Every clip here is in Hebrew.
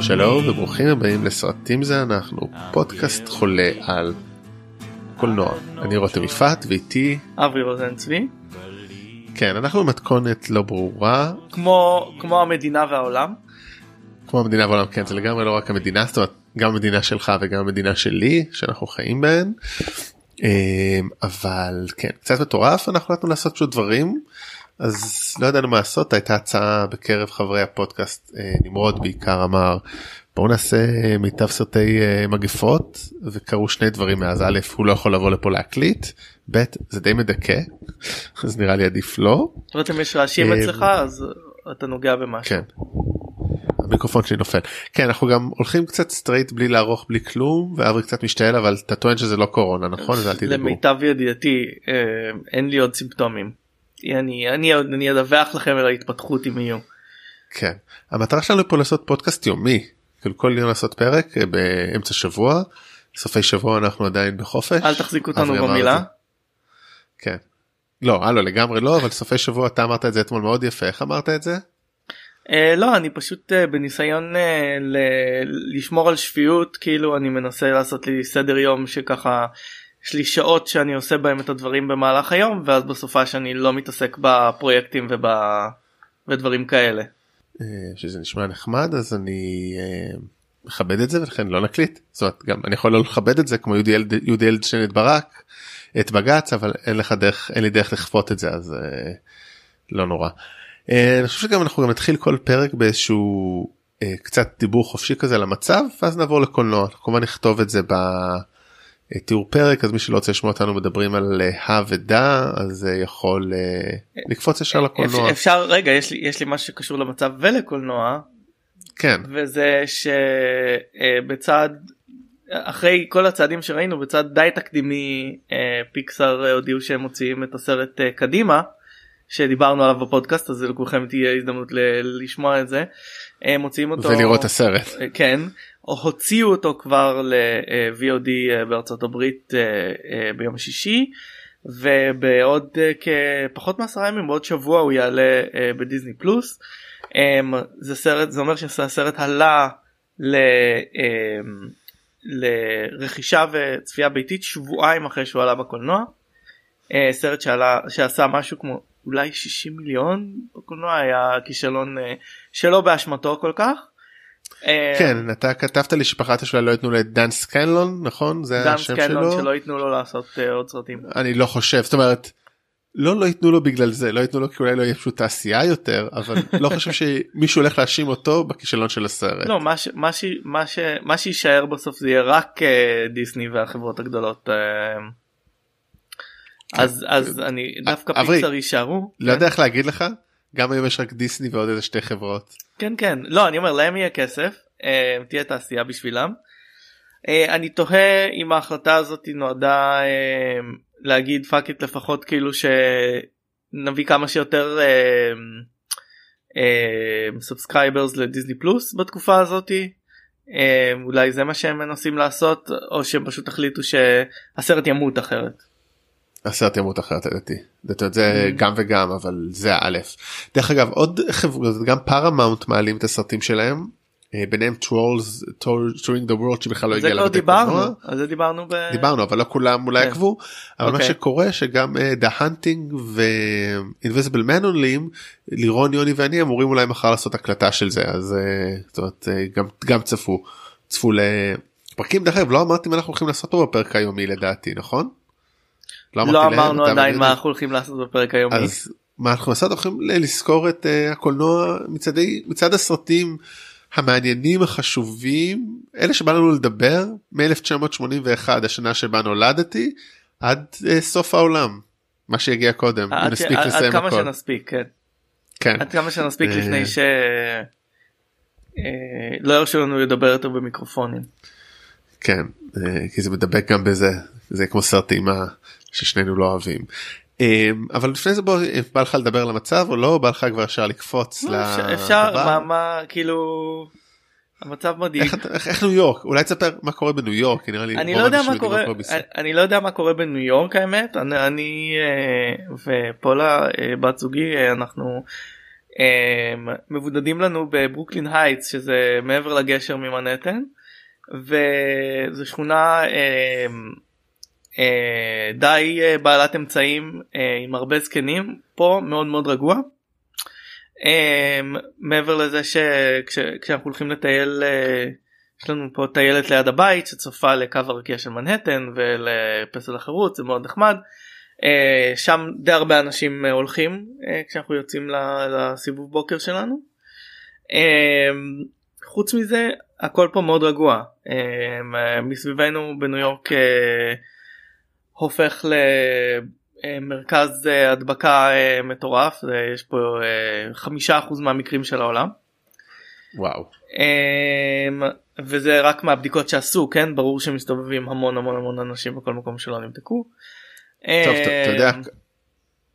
שלום וברוכים הבאים לסרטים זה אנחנו פודקאסט חולה על קולנוע. אני רותם יפעת ואיתי אברי רוזן צבי כן אנחנו במתכונת לא ברורה. כמו כמו המדינה והעולם. כמו המדינה והעולם כן זה לגמרי לא רק המדינה זאת אומרת גם המדינה שלך וגם המדינה שלי שאנחנו חיים בהן. אמ, אבל כן קצת מטורף אנחנו החלטנו לעשות פשוט דברים אז לא ידענו מה לעשות הייתה הצעה בקרב חברי הפודקאסט אה, נמרוד בעיקר אמר בואו נעשה מיטב סרטי אה, מגפות וקרו שני דברים מאז א' הוא לא יכול לבוא לפה להקליט ב' זה די מדכא אז נראה לי עדיף לא. זאת אומרת אם יש רעשים אה, אצלך אז אתה נוגע במשהו. כן. המיקרופון שלי נופל כן אנחנו גם הולכים קצת straight בלי לערוך בלי כלום ואברי קצת משתעל אבל אתה טוען שזה לא קורונה נכון. למיטב ידיעתי אה, אין לי עוד סימפטומים. אני אני אני אדווח לכם על ההתפתחות אם יהיו. כן המטרה שלנו פה לעשות פודקאסט יומי כאילו כל יום לעשות פרק אה, באמצע שבוע סופי שבוע אנחנו עדיין בחופש. אל תחזיקו אותנו במילה. כן. לא, אה, לא לגמרי לא אבל סופי שבוע אתה אמרת את זה אתמול מאוד יפה איך אמרת את זה? אה, לא אני פשוט בניסיון ל- לשמור על שפיות כאילו אני מנסה לעשות לי סדר יום שככה יש לי שעות שאני עושה בהם את הדברים במהלך היום ואז בסופה שאני לא מתעסק בפרויקטים וב... ודברים כאלה. אה, שזה נשמע נחמד אז אני אה, מכבד את זה ולכן לא נקליט זאת אומרת גם אני יכול לא לכבד את זה כמו יהודי ילד יהודי ילד את ברק את בג"ץ אבל אין לך דרך אין לי דרך לכפות את זה אז אה, לא נורא. אני חושב שגם אנחנו גם נתחיל כל פרק באיזשהו קצת דיבור חופשי כזה על המצב ואז נעבור לקולנוע כמובן נכתוב את זה בתיאור פרק אז מי שלא רוצה לשמוע אותנו מדברים על אה, הא ודא אז אה, יכול אה, לקפוץ ישר לקולנוע אפשר, רגע יש לי יש לי משהו שקשור למצב ולקולנוע כן וזה שבצד אחרי כל הצעדים שראינו בצד די תקדימי אה, פיקסאר אה, הודיעו שהם מוציאים את הסרט אה, קדימה שדיברנו עליו בפודקאסט אז לכולכם תהיה הזדמנות לשמוע את זה. מוציאים אותו ולראות את הסרט. אה, כן הוציאו אותו כבר ל-VOD אה, בארצות הברית אה, אה, ביום שישי ובעוד כפחות מעשרה ימים בעוד שבוע הוא יעלה בדיסני פלוס. אמ, זה סרט זה אומר שהסרט עלה ל, אמ, לרכישה וצפייה ביתית שבועיים אחרי שהוא עלה בקולנוע. סרט שעלה שעשה משהו כמו אולי 60 מיליון בקולנוע היה כישלון שלא באשמתו כל כך. אה, כן אתה כתבת לי שפחדת שאולי לא ייתנו לדן סקנלון נכון זה דן השם סקנלון שלו שלא ייתנו לו לעשות אה, עוד סרטים. אני לא חושב זאת אומרת לא לא ייתנו לו בגלל זה לא ייתנו לו כי אולי לא יהיה פשוט תעשייה יותר אבל לא חושב שמישהו הולך להאשים אותו בכישלון של הסרט. לא מה ש- מה ש- מה ש- מה שיישאר בסוף זה יהיה רק אה, דיסני והחברות הגדולות. אז אז אני דווקא פיקסר יישארו. לא יודע איך להגיד לך גם היום יש רק דיסני ועוד איזה שתי חברות. כן כן לא אני אומר להם יהיה כסף אה, תהיה תעשייה בשבילם. אה, אני תוהה אם ההחלטה הזאת נועדה אה, להגיד fuck it לפחות כאילו שנביא כמה שיותר subscribers לדיסני פלוס בתקופה הזאתי. אולי זה מה שהם מנסים לעשות או שהם פשוט החליטו שהסרט ימות אחרת. הסרט ימות אחרת לדעתי. זאת אומרת, זה גם וגם אבל זה האלף. דרך אגב עוד חברות גם פארמאונט מעלים את הסרטים שלהם. אה, ביניהם Trolls World Tour שבכלל לא הגיע כבר לבתי דיברנו. על זה דיברנו ב... דיברנו אבל לא כולם אולי כן. עקבו אבל מה אוקיי. שקורה שגם The Hunt ו-Invisible Man Only לירון יוני ואני אמורים אולי מחר לעשות הקלטה של זה אז אה, זאת אומרת אה, גם גם צפו צפו לפרקים דרך אגב לא אמרתי מה אנחנו הולכים לעשות פה בפרק היומי לדעתי נכון? לא אמרנו עדיין. מה אנחנו הולכים לעשות בפרק היומי. אז מה אנחנו נעשה אנחנו הולכים לזכור את אה, הקולנוע מצדי מצד הסרטים המעניינים החשובים אלה שבא לנו לדבר מ-1981 השנה שבה נולדתי עד אה, סוף העולם מה שיגיע קודם נספיק לסיים עד כמה שנספיק כן. כן עד כמה שנספיק אה, לפני ש... לא ירשו לנו לדבר יותר במיקרופונים. כן כי זה מדבק גם בזה זה כמו סרט אימה ששנינו לא אוהבים. אה, אבל לפני זה בוא בא לך לדבר על המצב או לא בא לך כבר לקפוץ לא, אפשר- אפשר לדבר? מה מה כאילו המצב מדאיג. איך, איך, איך ניו יורק אולי תספר מה קורה בניו יורק כי נראה לי אני לא יודע מה קורה בישראל. אני לא יודע מה קורה בניו יורק האמת אני, אני אה, ופולה אה, בת זוגי אה, אנחנו אמ, מבודדים לנו בברוקלין הייטס שזה מעבר לגשר ממנהטן וזו שכונה אמ, אה, די אה, בעלת אמצעים אה, עם הרבה זקנים פה מאוד מאוד רגוע. אמ, מעבר לזה שכשאנחנו הולכים לטייל יש לנו פה טיילת ליד הבית שצופה לקו הרקיע של מנהטן ולפסל החירות זה מאוד נחמד. Uh, שם די הרבה אנשים uh, הולכים uh, כשאנחנו יוצאים לסיבוב בוקר שלנו. Uh, חוץ מזה הכל פה מאוד רגוע uh, מסביבנו בניו יורק uh, הופך למרכז uh, הדבקה uh, מטורף יש פה חמישה אחוז מהמקרים של העולם. וואו. Um, וזה רק מהבדיקות שעשו כן ברור שמסתובבים המון המון המון אנשים בכל מקום שלא נבדקו. טוב, אתה יודע, אה,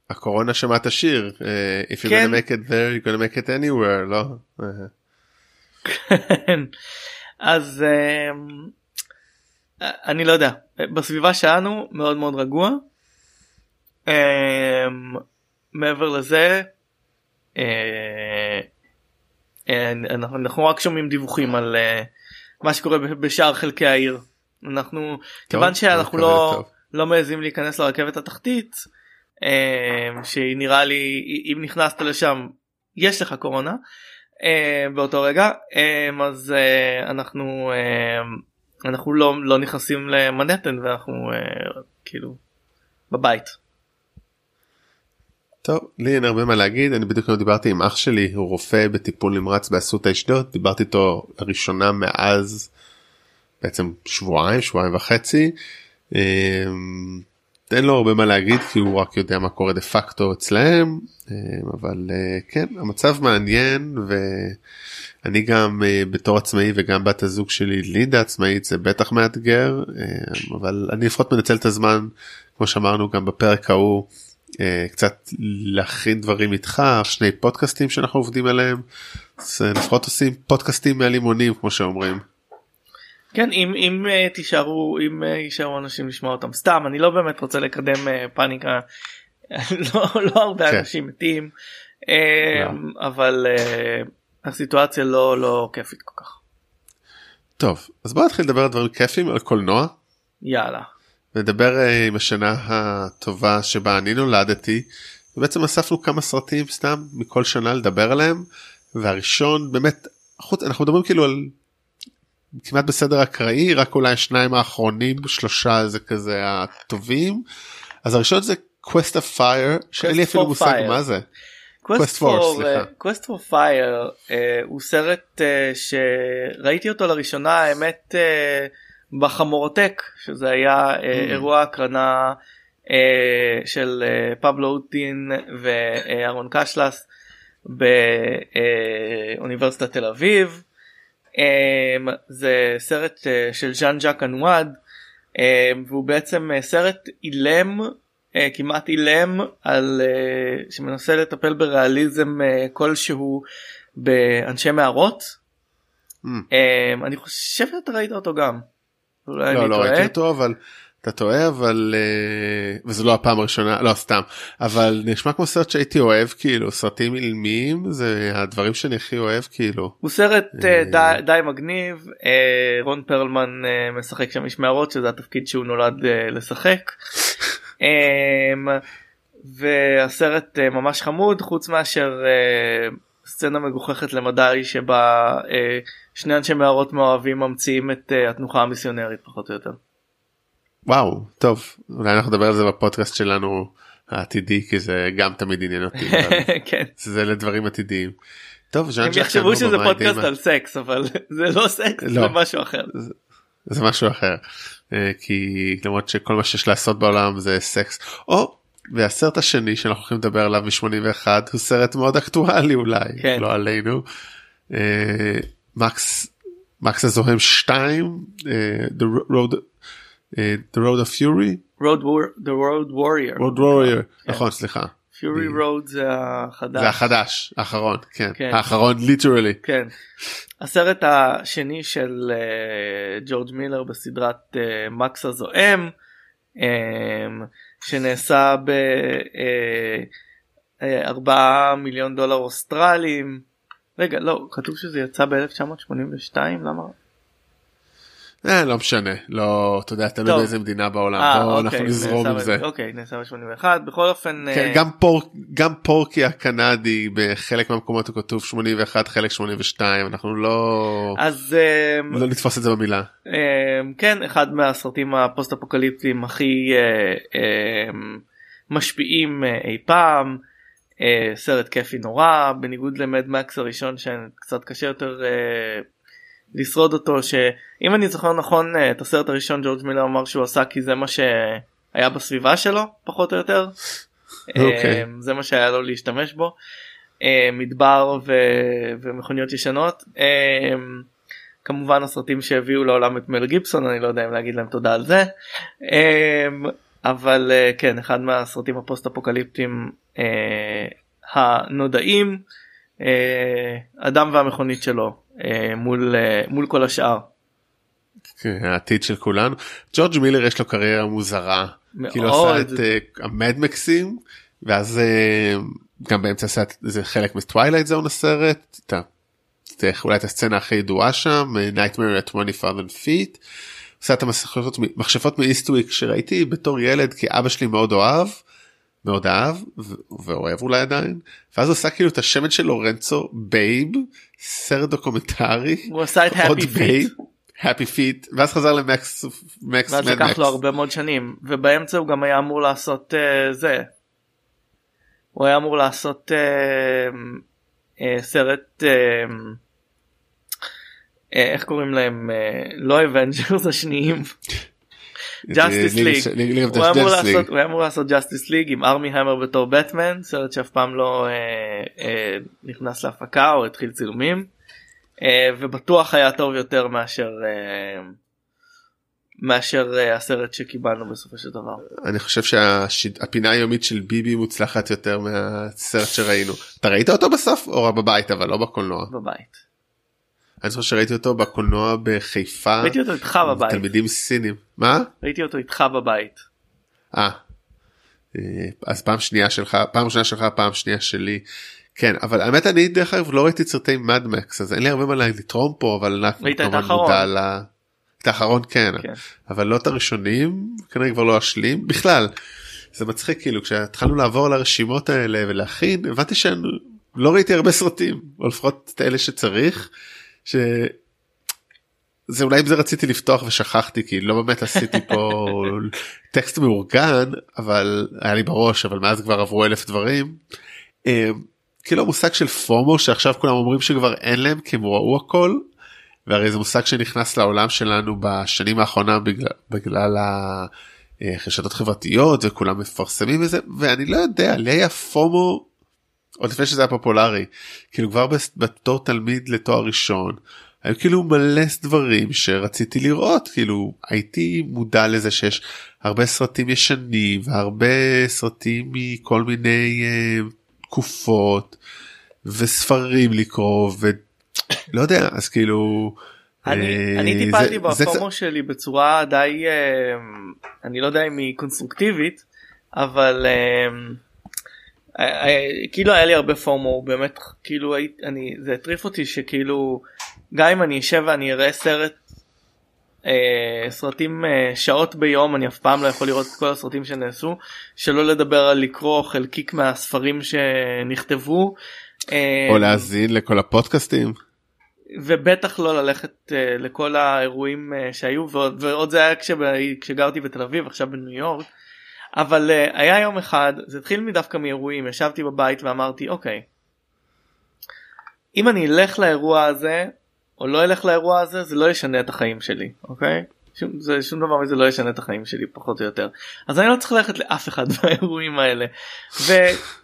הקורונה שמעת שיר, אה, If you're gonna כן. make it there, you're gonna make it anywhere, לא? כן. אז אה, אני לא יודע, בסביבה שלנו מאוד מאוד רגוע. מעבר לזה, אנחנו רק שומעים דיווחים על מה שקורה בשאר חלקי העיר. אנחנו, כיוון שאנחנו לא... לא מעזים להיכנס לרכבת התחתית אה, שהיא נראה לי אם נכנסת לשם יש לך קורונה אה, באותו רגע אה, אז אנחנו אנחנו לא לא נכנסים למנהטן ואנחנו כאילו בבית. טוב לי אין הרבה מה להגיד אני בדיוק דיברתי עם אח שלי הוא רופא בטיפול נמרץ באסותא אשדוד דיברתי איתו לראשונה מאז בעצם שבועיים שבועיים וחצי אמ, אין לו הרבה מה להגיד כי הוא רק יודע מה קורה דה פקטו אצלהם אמ, אבל אה, כן המצב מעניין ואני גם אה, בתור עצמאי וגם בת הזוג שלי לידה עצמאית זה בטח מאתגר אמ, אבל אני לפחות מנצל את הזמן כמו שאמרנו גם בפרק ההוא אה, קצת להכין דברים איתך שני פודקאסטים שאנחנו עובדים עליהם אז לפחות עושים פודקאסטים מהלימונים כמו שאומרים. כן אם אם תישארו אם יישארו אנשים לשמוע אותם סתם אני לא באמת רוצה לקדם פאניקה לא, לא הרבה כן. אנשים מתים לא. אבל הסיטואציה לא לא כיפית כל כך. טוב אז בוא נתחיל לדבר על דברים כיפים על קולנוע. יאללה. נדבר uh, עם השנה הטובה שבה אני נולדתי ובעצם אספנו כמה סרטים סתם מכל שנה לדבר עליהם והראשון באמת חוץ אנחנו מדברים כאילו על כמעט בסדר אקראי רק אולי השניים האחרונים שלושה זה כזה הטובים אז הראשון זה quest of fire שאין לי אפילו מושג מה זה. Quest for quest for fire uh, הוא סרט uh, שראיתי אותו לראשונה האמת uh, בחמורטק שזה היה uh, mm. אירוע הקרנה uh, של uh, פבלו אוטין ואהרון קשלס באוניברסיטת תל אביב. אמ, זה סרט אה, של ז'אן ז'אק אנואד אמ, והוא בעצם אה, סרט אילם אה, כמעט אילם על שמנסה לטפל בריאליזם כלשהו באנשי מערות. Mm. אני חושב שאתה ראית אותו גם. לא, לא ראיתי אותו אבל אתה טועה אבל uh, וזה לא הפעם הראשונה לא סתם אבל נשמע כמו סרט שהייתי אוהב כאילו סרטים אילמים זה הדברים שאני הכי אוהב כאילו. הוא סרט uh, די, מגניב uh, רון פרלמן uh, משחק שם משמרות שזה התפקיד שהוא נולד uh, לשחק. Um, והסרט uh, ממש חמוד חוץ מאשר uh, סצנה מגוחכת למדי שבה uh, שני אנשי מערות מאוהבים ממציאים את התנוחה המיסיונרית פחות או יותר. וואו טוב אולי אנחנו נדבר על זה בפודקאסט שלנו העתידי כי זה גם תמיד עניין אותי כן. זה לדברים עתידיים. טוב הם יחשבו שזה פודקאסט על סקס אבל זה לא סקס לא. זה משהו אחר. זה, משהו אחר אה, כי למרות שכל מה שיש לעשות בעולם זה סקס או והסרט השני שאנחנו הולכים לדבר עליו מ-81 הוא סרט מאוד אקטואלי אולי כן. לא עלינו. אה, מקס מקס הזוהם 2 אה, The Road אה, The Road of Fury? Road War, The Road Warrior. Road Warrior, כן. נכון סליחה. Fury Road זה החדש. זה החדש, האחרון, כן. כן. האחרון ליטרלי. כן. הסרט השני של uh, ג'ורג' מילר בסדרת uh, מקס הזועם, um, שנעשה ב... Uh, 4 מיליון דולר אוסטרלים. רגע לא כתוב שזה יצא ב-1982 למה? אה, לא משנה לא אתה יודע תלוי. באיזה מדינה בעולם אה, בוא אוקיי, אנחנו נזרום עם זה. אוקיי נעשה ב-81 בכל אופן כן, אה, גם פורק גם פורקי הקנדי בחלק מהמקומות הוא כתוב 81 חלק 82 אנחנו לא אז אה, לא נתפוס את זה במילה. אה, כן אחד מהסרטים הפוסט אפוקליפטיים הכי אה, אה, משפיעים אי פעם סרט כיפי נורא בניגוד למד מקס הראשון שקצת קשה יותר לשרוד אותו שאם אני זוכר נכון אה, את הסרט הראשון ג'ורג' מילר אמר שהוא עשה כי זה מה שהיה בסביבה שלו פחות או יותר. אוקיי. אה, זה מה שהיה לו להשתמש בו. אה, מדבר ו- ומכוניות ישנות. כמובן הסרטים שהביאו לעולם את מל גיבסון אני לא יודע אם להגיד להם תודה על זה. אבל כן אחד מהסרטים הפוסט אפוקליפטיים הנודעים אדם והמכונית שלו מול אה, מול כל השאר. כן, העתיד של כולנו. ג'ורג' מילר יש לו קריירה מוזרה. מאוד. כאילו עשה את אה, ה Mad Maxים ואז אה, גם באמצע עשה זה חלק מטווילייט זון הסרט. אולי את הסצנה הכי ידועה שם אה, Nightmare at 20,000 feet. עשה את המכשפות מכשפות מאיסטוויק שראיתי בתור ילד כי אבא שלי מאוד אוהב. מאוד אהב ואוהב אולי עדיין ואז הוא עשה כאילו את השמן של לורנצו Babe סרט דוקומנטרי הוא עשה את feet. Babe happy feet ואז חזר ל Mad Max ואז לקח. לו הרבה מאוד שנים ובאמצע הוא גם היה אמור לעשות uh, זה. הוא היה אמור לעשות uh, uh, סרט uh, uh, איך קוראים להם uh, לא Avengers השניים Justice League- League. League of הוא היה אמור Justice לעשות Justice League עם ארמי המר בתור בטמן סרט שאף פעם לא uh, uh, נכנס להפקה או התחיל צילומים ובטוח היה טוב יותר מאשר. מאשר אה, הסרט שקיבלנו בסופו של דבר. אני חושב שהפינה היומית של ביבי מוצלחת יותר מהסרט שראינו. אתה ראית אותו בסוף או בבית אבל לא בקולנוע. בבית. אני זוכר שראיתי אותו בקולנוע בחיפה. ראיתי אותו איתך בבית. תלמידים סינים. מה? ראיתי אותו איתך בבית. אה. אה, אז פעם שנייה שלך פעם ראשונה שלך פעם שנייה שלי. כן אבל האמת אני דרך אגב לא ראיתי את סרטי מדמקס אז אין לי הרבה מה לתרום פה אבל אני ראית את כמובן האחרון. מודע ל- את האחרון כן, כן. אבל לא את הראשונים כנראה כבר לא אשלים בכלל. זה מצחיק כאילו כשהתחלנו לעבור על הרשימות האלה ולהכין הבנתי שאני לא ראיתי הרבה סרטים או לפחות את אלה שצריך. ש... זה אולי עם זה רציתי לפתוח ושכחתי כי לא באמת עשיתי פה טקסט מאורגן אבל היה לי בראש אבל מאז כבר עברו אלף דברים. אה, כאילו המושג של פומו שעכשיו כולם אומרים שכבר אין להם כי הם ראו הכל. והרי זה מושג שנכנס לעולם שלנו בשנים האחרונה בגלל, בגלל הרשתות חברתיות וכולם מפרסמים את זה ואני לא יודע לי היה פומו עוד לפני שזה היה פופולרי כאילו כבר בתור תלמיד לתואר ראשון היו כאילו מלא דברים שרציתי לראות כאילו הייתי מודע לזה שיש הרבה סרטים ישנים והרבה סרטים מכל מיני אה, תקופות וספרים לקרוא ולא יודע אז כאילו. אני, אה, אני טיפלתי בפומו שלי בצורה די אה, אני לא יודע אם היא קונסטרוקטיבית אבל אה, כאילו היה לי הרבה פומו באמת כאילו אני זה הטריף אותי שכאילו גם אם אני אשב ואני אראה סרט אה, סרטים אה, שעות ביום אני אף פעם לא יכול לראות את כל הסרטים שנעשו שלא לדבר על לקרוא חלקיק מהספרים שנכתבו. אה, או להאזין לכל הפודקאסטים. ובטח לא ללכת uh, לכל האירועים uh, שהיו ועוד, ועוד זה היה כשב, כשגרתי בתל אביב עכשיו בניו יורק אבל uh, היה יום אחד זה התחיל דווקא מאירועים ישבתי בבית ואמרתי אוקיי אם אני אלך לאירוע הזה או לא אלך לאירוע הזה זה לא ישנה את החיים שלי אוקיי שום, זה שום דבר מזה לא ישנה את החיים שלי פחות או יותר אז אני לא צריך ללכת לאף אחד מהאירועים האלה ו,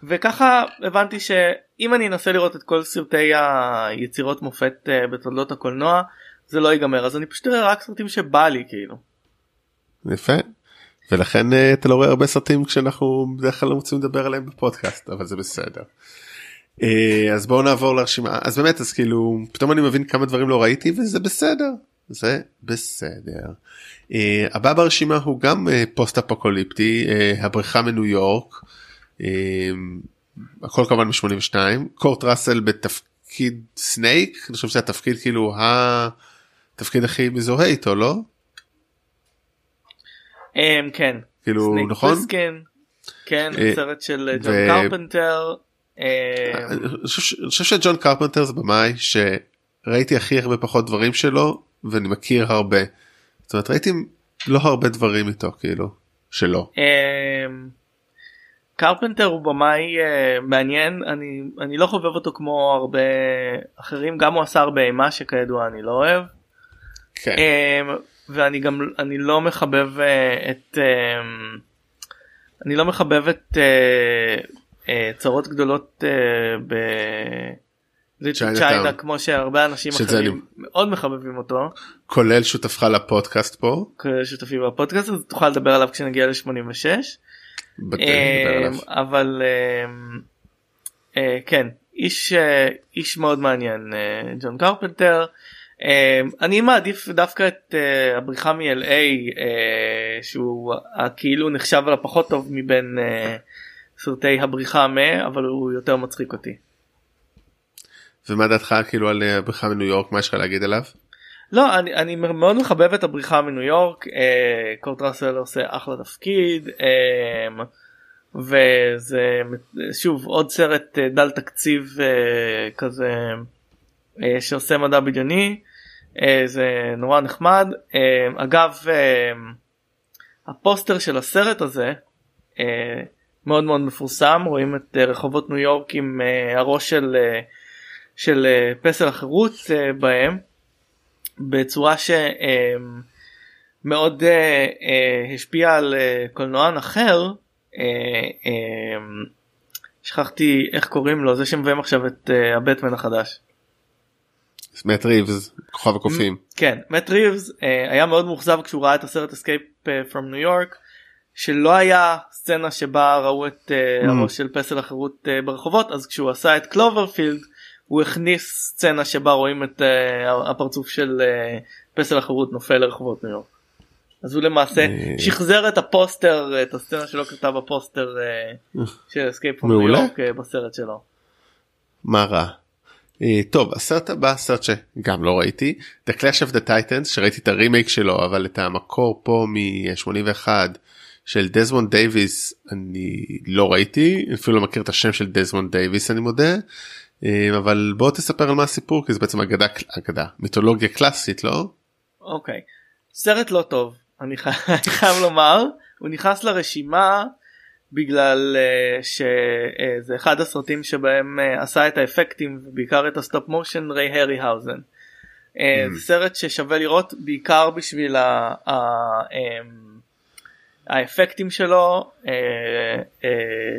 וככה הבנתי שאם אני אנסה לראות את כל סרטי היצירות מופת אה, בתולדות הקולנוע זה לא ייגמר אז אני פשוט אראה רק סרטים שבא לי כאילו. יפה. ולכן אה, אתה לא רואה הרבה סרטים כשאנחנו בדרך כלל לא רוצים לדבר עליהם בפודקאסט אבל זה בסדר. אה, אז בואו נעבור לרשימה אז באמת אז כאילו פתאום אני מבין כמה דברים לא ראיתי וזה בסדר זה בסדר. אה, הבא ברשימה הוא גם אה, פוסט אפוקוליפטי אה, הבריחה מניו יורק. אה, הכל כמובן מ-82 קורט ראסל בתפקיד סנייק אני חושב שזה התפקיד כאילו התפקיד הכי מזוהה איתו לא? אמ, כן. כאילו נכון? כן, אה, סרט של ו- ג'ון קרפנטר. אמ, אני חושב- אני חושב שג'ון קרפנטר זה במאי שראיתי הכי הרבה פחות דברים שלו ואני מכיר הרבה. זאת אומרת ראיתי לא הרבה דברים איתו כאילו שלו. אמ, קרפנטר הוא במאי אה, מעניין אני אני לא חובב אותו כמו הרבה אחרים גם הוא עשה הרבה אימה שכידוע אני לא אוהב כן. אמ, ואני גם אני לא מחבב אה, את אמ, אני לא מחבב את אה, אה, צרות גדולות אה, ב... צ'יינה טאון. כמו שהרבה אנשים אחרים מאוד מחבבים אותו כולל שותפך לפודקאסט פה. כשותפים בפודקאסט אז תוכל לדבר עליו כשנגיע ל-86. בטח נדבר עליו. אמ, אבל אה, כן איש אה, איש מאוד מעניין אה, ג'ון קרפנטר. אמ, אני מעדיף דווקא את אה, הבריחה מ-LA אה, שהוא כאילו נחשב על הפחות טוב מבין אה, סרטי הבריחה מ אבל הוא יותר מצחיק אותי. ומה דעתך כאילו על הבריחה מניו יורק מה יש לך להגיד עליו? לא אני, אני מאוד מחבב את הבריחה מניו יורק אה, קורט ראסל עושה אחלה תפקיד אה, וזה שוב עוד סרט אה, דל תקציב אה, כזה שעושה מדע בדיוני אה, זה נורא נחמד אה, אגב אה, הפוסטר של הסרט הזה אה, מאוד מאוד מפורסם רואים את אה, רחובות ניו יורק עם אה, הראש של, אה, של אה, פסל החירות אה, בהם. בצורה שמאוד השפיעה על אה, קולנוען אחר אה, אה, שכחתי איך קוראים לו זה שמביים עכשיו את אה, הבטמן החדש. מאט ריבס כוכב הקופים. כן מאט ריבס אה, היה מאוד מאוכזב כשהוא ראה את הסרט Escape From New York שלא היה סצנה שבה ראו את אה, Mm. הראש של פסל החירות אה, ברחובות אז כשהוא עשה את Cloverfield הוא הכניס סצנה שבה רואים את הפרצוף של פסל החירות נופל לרחובות ניו יורק. אז הוא למעשה. שחזר את הפוסטר את הסצנה שלא כתב בפוסטר של Escape From New. York בסרט שלו. מה רע? אה, טוב הסרט הבא סרט שגם לא ראיתי The Clash of the Titans שראיתי את הרימייק שלו אבל את המקור פה מ-81 של דזמונד דייוויס אני לא ראיתי אפילו לא מכיר את השם של דזמונד דייוויס אני מודה אה, אבל בוא תספר על מה הסיפור כי זה בעצם אגדה אגדה מיתולוגיה קלאסית לא? אוקיי. סרט לא טוב אני חייב לומר הוא נכנס לרשימה בגלל אה, שזה אחד הסרטים שבהם אה, עשה את האפקטים ובעיקר את ה stop motion ריי הריהאוזן. Uh, זה סרט ששווה לראות בעיקר בשביל ה, ה, um, האפקטים שלו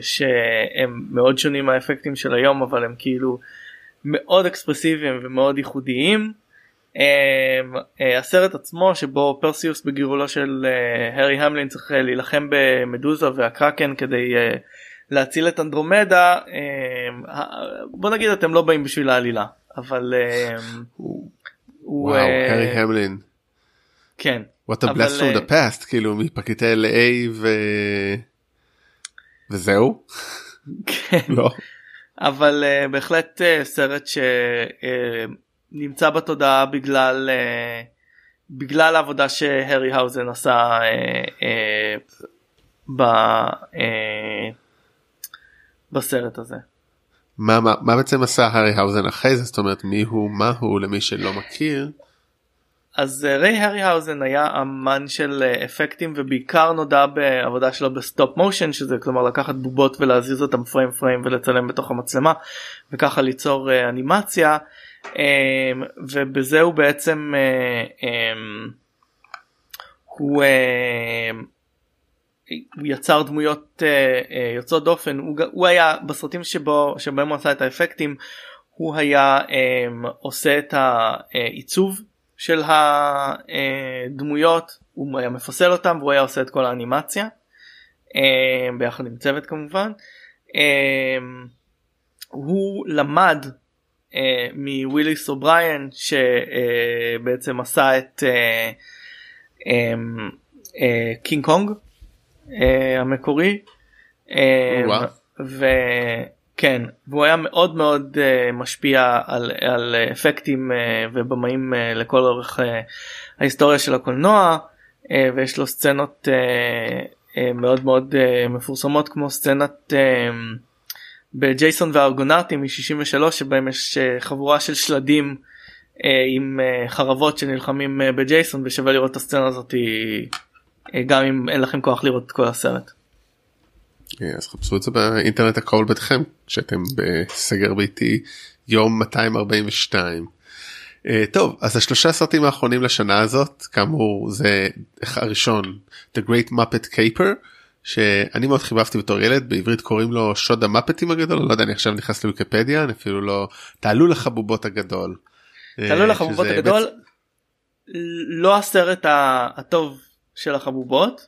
שהם מאוד שונים מהאפקטים של היום אבל הם כאילו מאוד אקספרסיביים ומאוד ייחודיים. Um, uh, הסרט עצמו שבו פרסיוס בגירולו של uh, הארי המלין צריך uh, להילחם במדוזה והקרקן כדי להציל את אנדרומדה ה- בוא נגיד אתם לא באים בשביל העלילה אבל um, הוא אה, הארי המלין. כן What a blast from the אה, past כאילו מפרקליטי LA ו... וזהו? כן. לא. אבל בהחלט סרט שנמצא בתודעה בגלל uh, בגלל העבודה שהארי האוזן עשה uh, uh, ב, אה, בסרט הזה. מה, מה, מה בעצם עשה הריהאוזן אחרי זה? זאת אומרת מי הוא מה הוא למי שלא מכיר? אז אה, ריי הריהאוזן היה אמן של אה, אפקטים ובעיקר נודע בעבודה שלו ב stop motion שזה כלומר לקחת בובות ולהזיז אותם פריים פריים ולצלם בתוך המצלמה וככה ליצור אה, אנימציה. אמ, ובזה הוא בעצם אה, אמ, הוא, אה, הוא יצר דמויות אה, יוצאות דופן הוא, הוא היה בסרטים שבו שבהם הוא עשה את האפקטים הוא היה אמ, עושה את העיצוב של הדמויות הוא היה מפסל אותם והוא היה עושה את כל האנימציה אה, ביחד עם צוות כמובן. אה, הוא למד אה, מוויליס אובריין שבעצם עשה את אה, אה, אה, קינג קונג אה, המקורי. אה, וואו. ו... כן והוא היה מאוד מאוד uh, משפיע על, על אפקטים uh, ובמאים uh, לכל אורך uh, ההיסטוריה של הקולנוע uh, ויש לו סצנות uh, uh, מאוד מאוד מפורסמות כמו סצנת בג'ייסון והארגונטים מ-63 שבהם יש uh, חבורה של שלדים uh, עם uh, חרבות שנלחמים בג'ייסון ושווה לראות את הסצנה הזאת גם אם אין לכם כוח לראות את כל הסרט. אה, אז חפשו את זה באינטרנט הקרוב ביתכם כשאתם בסגר ביתי יום 242. Uh, טוב אז השלושה סרטים האחרונים לשנה הזאת כאמור זה הראשון The Great Muppet Caper שאני מאוד חיבבתי בתור ילד בעברית קוראים לו שוד המפטים הגדול לא יודע אני עכשיו נכנס לוויקיפדיה אני אפילו לא תעלו לחבובות הגדול. תעלו לחבובות הגדול לא הסרט הטוב של החבובות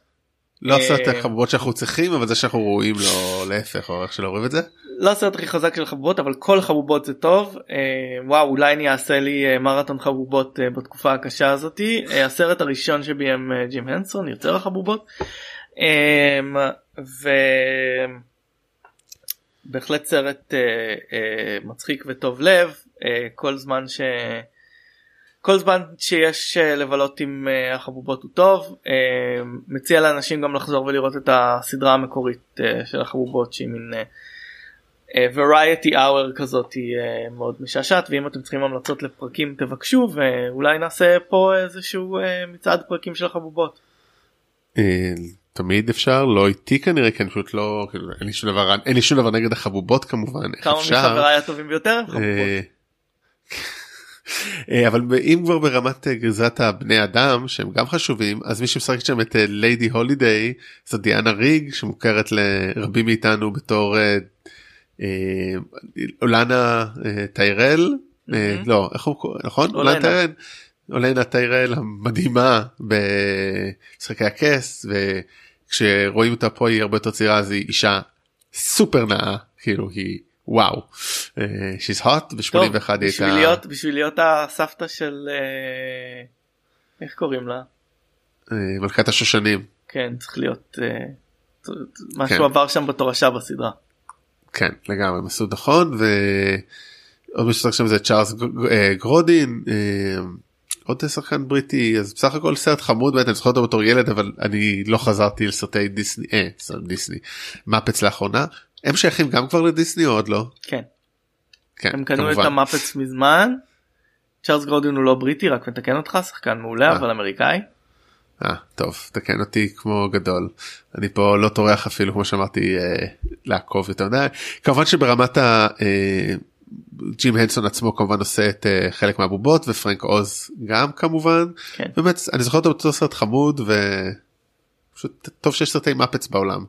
לא הסרט אה, החבובות שאנחנו צריכים אבל זה שאנחנו רואים לו להפך או איך שלא רואים את זה. לא הסרט הכי חזק של חבובות אבל כל חבובות זה טוב אה, וואו אולי אני אעשה לי אה, מרתון חבובות בתקופה הקשה הזאתי הסרט הראשון שביים ג'ים הנסון יוצר החבובות. ובהחלט סרט מצחיק וטוב לב כל זמן ש... כל זמן שיש אה, לבלות עם אה, החבובות הוא טוב אה, מציע לאנשים גם לחזור ולראות את הסדרה המקורית של החבובות שהיא מין variety hour כזאת היא מאוד משעשעת ואם אתם צריכים המלצות לפרקים תבקשו ואולי נעשה פה איזשהו מצעד פרקים של החבובות. תמיד אפשר לא איתי כנראה כי אני פשוט לא כאילו, אין לי שום דבר אין לי שום דבר נגד החבובות כמובן כמה מחבריי הטובים ביותר? חבובות. אה, אבל אם כבר ברמת אה, גזרת הבני אדם שהם גם חשובים אז מי שמשחק שם את ליידי הולידיי זו דיאנה ריג שמוכרת לרבים מאיתנו בתור אולנה טיירל. לא איך הוא קורא נכון אולנה טיירל אולנה טיירל המדהימה במשחקי הכס וכשרואים אותה פה היא הרבה יותר צעירה אז היא אישה סופר נאה כאילו היא וואו שיז הוט ב-81 בשביל להיות בשביל להיות הסבתא של אה, איך קוראים לה? אה, מלכת השושנים. כן צריך להיות אה, משהו כן. עבר שם בתורשה בסדרה. כן לגמרי הם עשו נכון ועוד משהו שם זה צ'ארלס גרודין עוד שחקן בריטי אז בסך הכל סרט חמוד באמת אני זוכר אותו בתור ילד אבל אני לא חזרתי לסרטי דיסני אה, סרט דיסני מפץ לאחרונה הם שייכים גם כבר לדיסני או עוד לא? כן. כן הם קנו כמובן. את המפץ מזמן. צ'ארלס גרודין הוא לא בריטי רק מתקן אותך שחקן מעולה אה. אבל אמריקאי. אה, טוב תקן אותי כמו גדול אני פה לא טורח אפילו כמו שאמרתי אה, לעקוב יותר מדי כמובן שברמת ה... אה, ג'ים הנסון עצמו כמובן עושה את uh, חלק מהבובות ופרנק עוז גם כמובן כן. באמת אני זוכר אותו סרט חמוד ופשוט טוב שיש סרטי מפץ בעולם.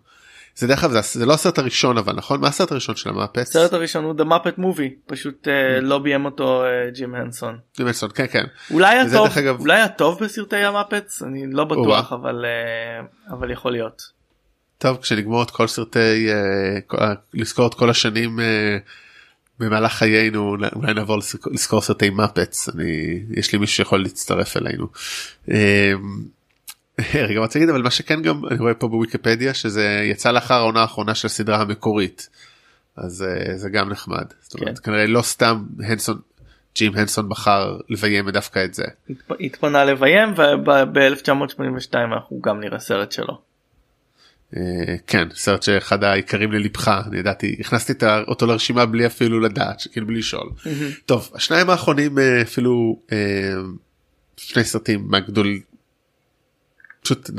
זה דרך אגב זה, זה לא הסרט הראשון אבל נכון מה הסרט הראשון של המפץ? הסרט הראשון הוא The Muppet Movie פשוט uh, לא ביים אותו uh, ג'ים הנסון. ג'ים הנסון כן כן. אולי הטוב אגב... אולי הטוב בסרטי המפץ אני לא בטוח אבל uh, אבל יכול להיות. טוב כשנגמור את כל סרטי uh, לזכור את כל השנים. Uh, במהלך חיינו אולי נעבור לזכור סרטי מפץ אני יש לי מישהו שיכול להצטרף אלינו. רגע רוצה להגיד אבל מה שכן גם אני רואה פה בוויקיפדיה שזה יצא לאחר העונה האחרונה של הסדרה המקורית. אז uh, זה גם נחמד. זאת אומרת כן. כנראה לא סתם הנסון ג'ים הנסון בחר לביים דווקא את זה. התפנה לביים וב-1982 אנחנו גם נראה סרט שלו. Uh, כן סרט שאחד העיקרים ללבך אני ידעתי הכנסתי אותו לרשימה בלי אפילו לדעת כאילו בלי לשאול. טוב השניים האחרונים uh, אפילו uh, שני סרטים מהגדול פשוט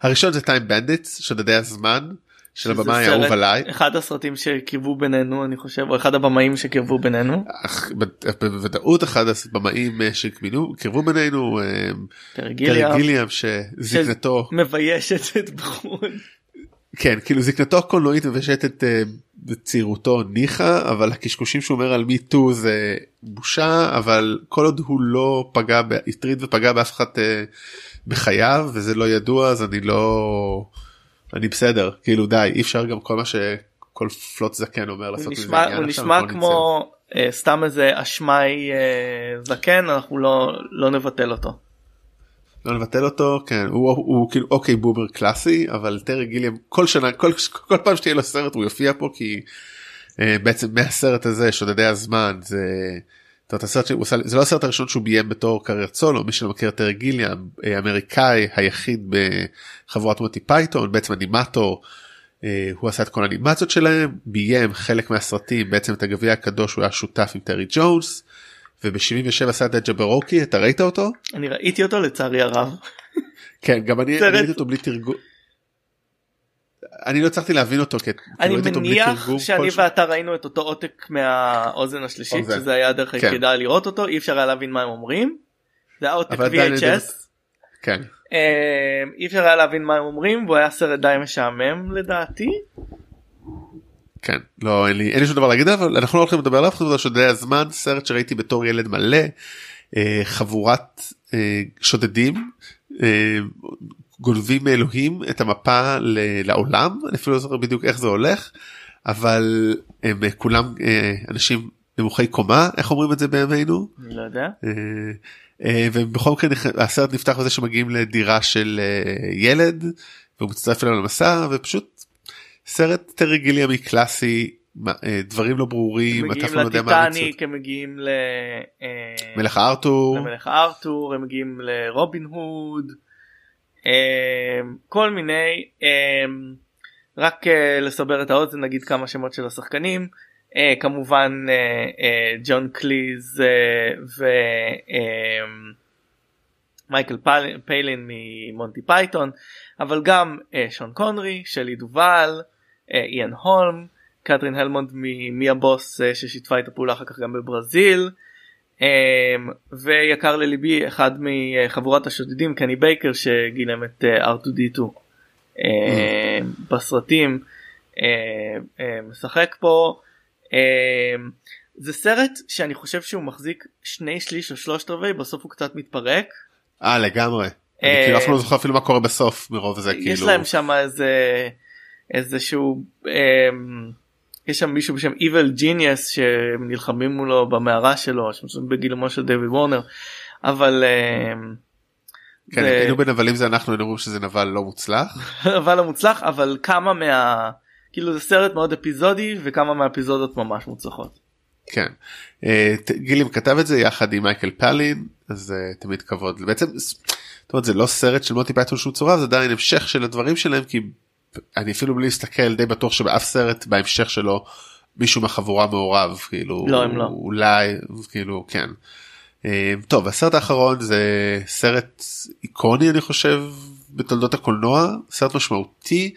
הראשון זה טיים בנדיטס שודדי הזמן של הבמאי האהוב עליי. אחד הסרטים שקירבו בינינו אני חושב או אחד הבמאים שקירבו בינינו. בוודאות אחד הבמאים אה, שקירבו בינינו אה, טרי גיליאם שזקנתו מביישת את בחון. כן כאילו זקנתו הקולנועית מביישת את אה, צעירותו ניחא אבל הקשקושים שהוא אומר על מי טו זה בושה אבל כל עוד הוא לא פגע הטריד ופגע באף אחד. בחייו וזה לא ידוע אז אני לא אני בסדר כאילו די אי אפשר גם כל מה שכל פלוט זקן אומר לעשות מזה עניין. הוא נשמע כמו uh, סתם איזה אשמאי uh, זקן אנחנו לא לא נבטל אותו. לא נבטל אותו כן הוא, הוא, הוא כאילו אוקיי בובר קלאסי אבל טרי גיליאם כל שנה כל, כל פעם שתהיה לו סרט הוא יופיע פה כי. אה, בעצם מהסרט הזה שודדי הזמן זה. זאת אומרת, שהוא עושה, זה לא הסרט הראשון שהוא ביים בתור קריירת סולו מי שלא מכיר את טרי גיליאם האמריקאי היחיד בחבורת מונטי פייתון בעצם אנימטור אה, הוא עשה את כל האנימציות שלהם ביים חלק מהסרטים בעצם את הגביע הקדוש הוא היה שותף עם טרי ג'ונס וב-77 עשה את ג'ברוקי אתה ראית אותו? אני ראיתי אותו לצערי הרב. כן גם אני ראיתי אותו בלי תרגום. אני לא הצלחתי להבין אותו כי אני אותו בלי מניח שאני. ואתה ראינו את אותו עותק מהאוזן השלישית. שזה היה הדרך כן. היחידה לראות אותו אי אפשר היה להבין מה הם אומרים. זה היה עותק VHS. כן. אה, אי אפשר היה להבין מה הם אומרים והוא היה סרט די משעמם לדעתי. כן לא אין לי אין לי שום דבר להגיד אבל אנחנו לא הולכים לדבר עליו חוץ שודדי הזמן סרט שראיתי בתור ילד מלא אה, חבורת אה, שודדים אה, גונבים מאלוהים את המפה לעולם אני אפילו לא זוכר בדיוק איך זה הולך אבל הם אה, כולם אה, אנשים נמוכי קומה איך אומרים את זה בימינו לא יודע. אה, ובכל מקרה הסרט נפתח בזה שמגיעים לדירה של ילד והוא מצטרף אליו למסע ופשוט סרט טרי גיליאמי קלאסי מה- אה, דברים לא ברורים אתה מגיעים לא יודע מה. לטיטניק הם מגיעים ל... אה, מלך ארתור למלך ארתור הם מגיעים לרובין הוד כל מיני אה, רק אה, לסבר את האוזן נגיד כמה שמות של השחקנים אה, כמובן אה, ג'ון קליז ומייקל פיילין ממונטי פייתון אבל גם שון קונרי שלי דובל איאן הולם קטרין הלמונד ממי הבוס ששיתפה את הפעולה אחר כך גם בברזיל. אמ, ויקר לליבי אחד מחבורת השודדים קני בייקר שגילם את אה, R2D2 אה, בסרטים אה, משחק פה. זה סרט שאני חושב שהוא מחזיק שני שליש או שלושת רבעי בסוף הוא קצת מתפרק. אה לגמרי. אני אה, כאילו אף לא זוכר אפילו מה קורה בסוף מרוב זה יש כאילו להם שם איזה איזשהו um, יש שם מישהו בשם evil genius שנלחמים מולו במערה שלו בגילומו של דויד וורנר אבל um, כן, זה- היינו בנבלים זה אנחנו אומרים שזה נבל לא מוצלח. אבל לא מוצלח אבל כמה מה כאילו זה סרט מאוד אפיזודי וכמה מהאפיזודות ממש מוצלחות. כן. אה, גיליאם כתב את זה יחד עם מייקל פיילין אז אה, תמיד כבוד בעצם זאת אומרת, זה לא סרט של מונטי פייתון שהוא צורף זה עדיין המשך של הדברים שלהם כי אני אפילו בלי להסתכל די בטוח שבאף סרט בהמשך שלו מישהו מהחבורה מעורב כאילו לא, הם לא. אולי כאילו כן. אה, טוב הסרט האחרון זה סרט איקוני אני חושב בתולדות הקולנוע סרט משמעותי.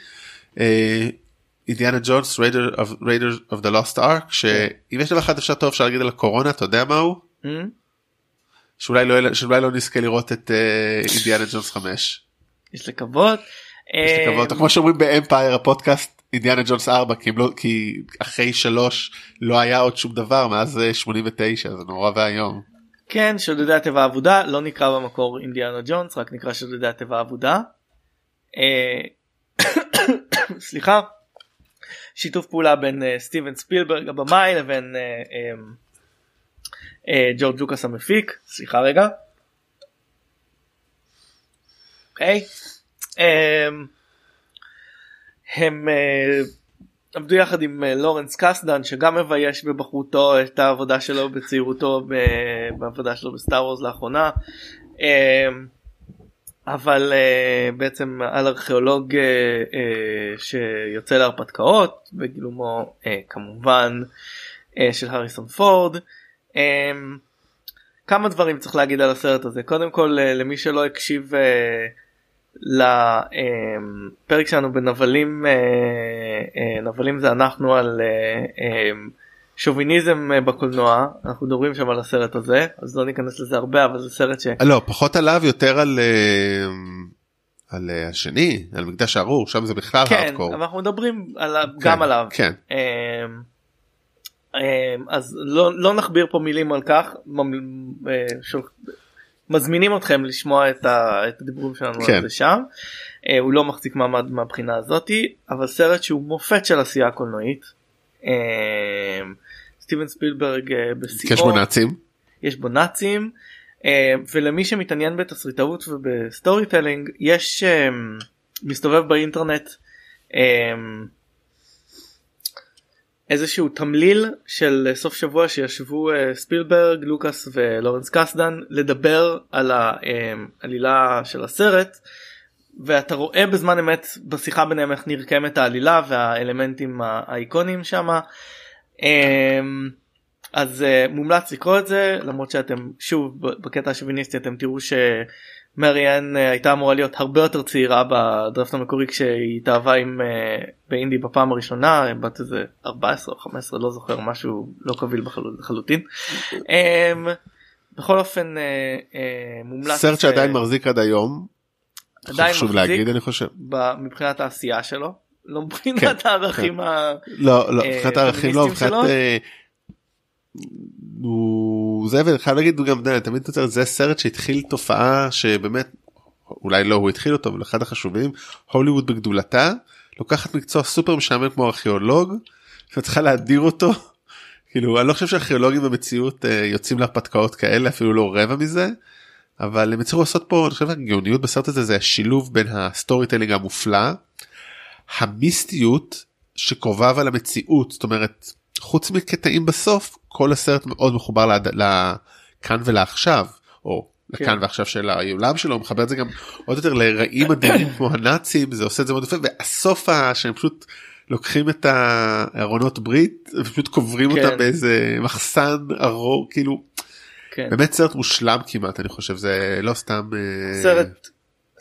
אה, אינדיאנה ג'ונס ריידר of the lost ark שאם יש דבר אחד אפשר טוב אפשר להגיד על הקורונה אתה יודע מה הוא Hmm? שאולי לא שאולי לא נזכה לראות את אה, אינדיאנה ג'ונס 5. יש לקוות. אותו. כמו שאומרים באמפייר הפודקאסט אינדיאנה ג'ונס 4 כי, לא, כי אחרי 3 לא היה עוד שום דבר מאז אה, 89 זה נורא ואיום. כן שודדי התיבה האבודה לא נקרא במקור אינדיאנה ג'ונס רק נקרא שודדי התיבה האבודה. אה, סליחה. שיתוף פעולה בין אה, סטיבן ספילברג הבמאי לבין אה, אה, אה, ג'ורג' לוקאס המפיק סליחה רגע. אוקיי. אה, הם אה, עבדו יחד עם אה, לורנס קסדן שגם מבייש בבחרותו את העבודה שלו בצעירותו בעבודה שלו בסטאר וורס לאחרונה. אה, אבל אה, בעצם על ארכיאולוג שיוצא להרפתקאות בגילומו כמובן של הריסון פורד. אה, כמה דברים צריך להגיד על הסרט הזה קודם כל למי שלא הקשיב לפרק שלנו בנבלים אה, אה, נבלים זה אנחנו על אה, אה, שוביניזם בקולנוע. אנחנו מדברים שם על הסרט הזה אז לא ניכנס לזה הרבה אבל זה סרט ש... לא פחות עליו יותר על על השני על מקדש הארור שם זה בכלל כן הארדקור. אבל אנחנו מדברים עליו, כן, גם עליו. כן. אמ, אמ, אז לא, לא נכביר פה מילים על כך מזמינים אתכם לשמוע את, ה, את הדיבורים שלנו כן. על זה שם אה, הוא לא מחזיק מעמד מהבחינה הזאתי אבל סרט שהוא מופת של עשייה קולנועית. אמ, סטיבן ספילברג אה, בשיאו יש בו נאצים. יש בו נאצים אה, ולמי שמתעניין בתסריטאות וב storytelling יש אה, מסתובב באינטרנט אה, איזשהו תמליל של סוף שבוע שישבו אה, ספילברג לוקאס ולורנס קסדן לדבר על העלילה של הסרט ואתה רואה בזמן אמת בשיחה ביניהם איך נרקמת העלילה והאלמנטים האיקוניים שם. אז uh, מומלץ לקרוא את זה למרות שאתם שוב בקטע השוביניסטי אתם תראו שמריאן uh, הייתה אמורה להיות הרבה יותר צעירה בדרפט המקורי כשהיא התאהבה עם uh, באינדי בפעם הראשונה בת איזה 14 או 15 לא זוכר משהו לא קביל לחלוטין. um, בכל אופן uh, uh, מומלץ סרט שעדיין uh, מחזיק עד היום. עדיין חשוב מחזיק להגיד אני חושב מבחינת העשייה שלו לא מבחינת כן, הערכים ה... לא לא מבחינת הערכים לא מבחינת הוא זה ואני חייב להגיד גם די, תמיד יותר זה סרט שהתחיל תופעה שבאמת אולי לא הוא התחיל אותו אבל אחד החשובים הוליווד בגדולתה לוקחת מקצוע סופר משעמם כמו ארכיאולוג וצריכה להאדיר אותו. כאילו אני לא חושב שארכיאולוגים במציאות אה, יוצאים להרפתקאות כאלה אפילו לא רבע מזה. אבל הם הצליחו לעשות פה אני חושב הגאוניות בסרט הזה זה השילוב בין ה storytelling המופלא. המיסטיות שקרובה אבל למציאות זאת אומרת חוץ מקטעים בסוף כל הסרט מאוד מחובר. לכאן ולעכשיו או כן. לכאן ועכשיו של העולם שלו מחבר את זה גם עוד יותר לרעים אדירים כמו הנאצים זה עושה את זה מאוד יפה והסוף שהם פשוט לוקחים את הארונות ברית ופשוט קוברים כן. אותם באיזה מחסן ארוך כאילו כן. באמת סרט מושלם כמעט אני חושב זה לא סתם אה, סרט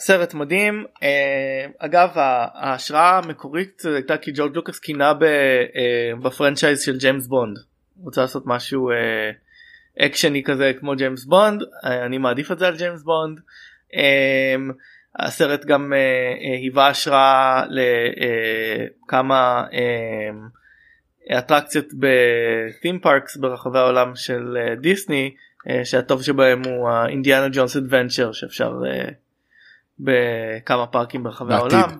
סרט מדהים אה, אגב ההשראה המקורית הייתה כי ג'ורג' לוקאס קינא אה, ב franchise של ג'יימס בונד. רוצה לעשות משהו אה, אקשני כזה כמו ג'יימס בונד אני מעדיף את זה על ג'יימס בונד. הסרט גם היווה השראה לכמה אטרקציות ב-theme parks ברחבי העולם של דיסני שהטוב שבהם הוא האינדיאנה ג'ונס אדוונצ'ר שאפשר בכמה פארקים ברחבי בעתיד. העולם.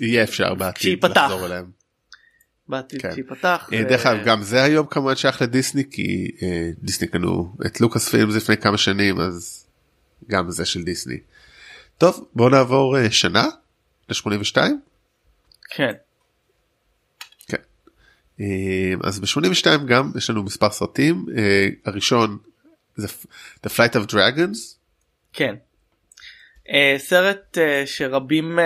יהיה אפשר בעתיד. לחזור אליהם. בעתיד כן. שייפתח. אה, ו- דרך אגב גם זה היום כמובן שייך לדיסני כי אה, דיסני קנו את לוקאס פילמס לפני כמה שנים אז גם זה של דיסני. טוב בוא נעבור אה, שנה ל-82 כן. אה, אז ב-82 גם יש לנו מספר סרטים אה, הראשון זה The Flight of Dragons כן. Uh, סרט uh, שרבים uh,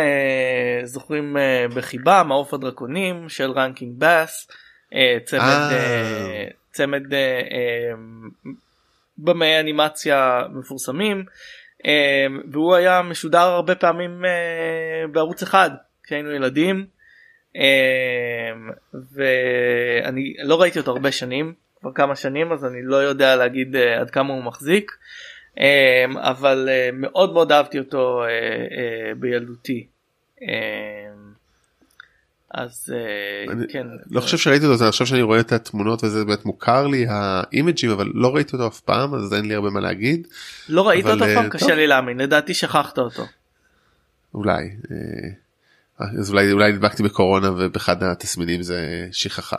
זוכרים בחיבה מעוף הדרקונים של רנקינג uh, צמד אה. צמד במאי אנימציה מפורסמים והוא היה משודר הרבה פעמים בערוץ אחד כשהיינו ילדים ואני לא ראיתי אותו הרבה שנים כבר כמה שנים אז אני לא יודע להגיד עד כמה הוא מחזיק. Um, אבל uh, מאוד מאוד אהבתי אותו uh, uh, בילדותי. Um, אז אני כן. לא חושב שראיתי אותו עכשיו שאני רואה את התמונות וזה באמת מוכר לי האימג'ים אבל לא ראיתי אותו אף פעם אז אין לי הרבה מה להגיד לא ראית אותו אה, פעם? קשה לי להאמין לדעתי שכחת אותו. אולי אה, אז אולי אולי נדבקתי בקורונה ובאחד התסמינים זה שכחה.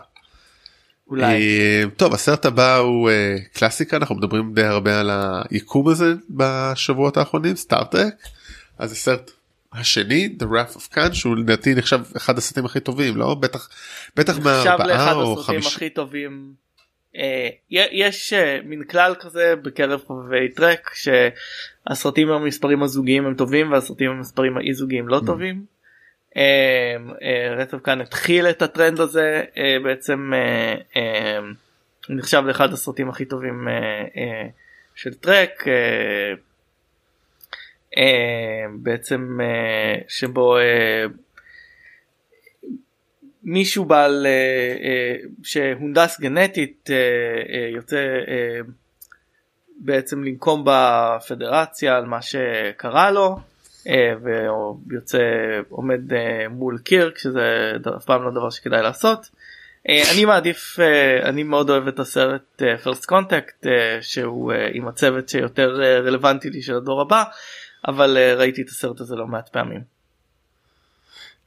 אולי. אה, טוב הסרט הבא הוא אה, קלאסיקה אנחנו מדברים די הרבה על היקום הזה בשבועות האחרונים סטארטק אז זה סרט השני The Wrath of Khan שהוא לדעתי נחשב אחד הסרטים הכי טובים לא בטח בטח נחשב מהארבעה לאחד או חמישה. הכי טובים. אה, יש מין כלל כזה בקרב חובבי טרק שהסרטים המספרים הזוגיים הם טובים והסרטים המספרים האי זוגיים Mm. לא טובים. רטב כאן התחיל את הטרנד הזה אה, בעצם אה, אה, נחשב לאחד הסרטים הכי טובים אה, אה, של טרק. אה, אה, בעצם אה, שבו אה, מישהו בעל אה, אה, שהונדס גנטית אה, אה, יוצא אה, בעצם לנקום בפדרציה על מה שקרה לו אה, ויוצא עומד אה, מול קיר כשזה אף פעם לא דבר שכדאי לעשות. אה, אני מעדיף אה, אני מאוד אוהב את הסרט אה, first contact אה, שהוא אה, עם הצוות שיותר אה, רלוונטי לי של הדור הבא אבל אה, ראיתי את הסרט הזה לא מעט פעמים.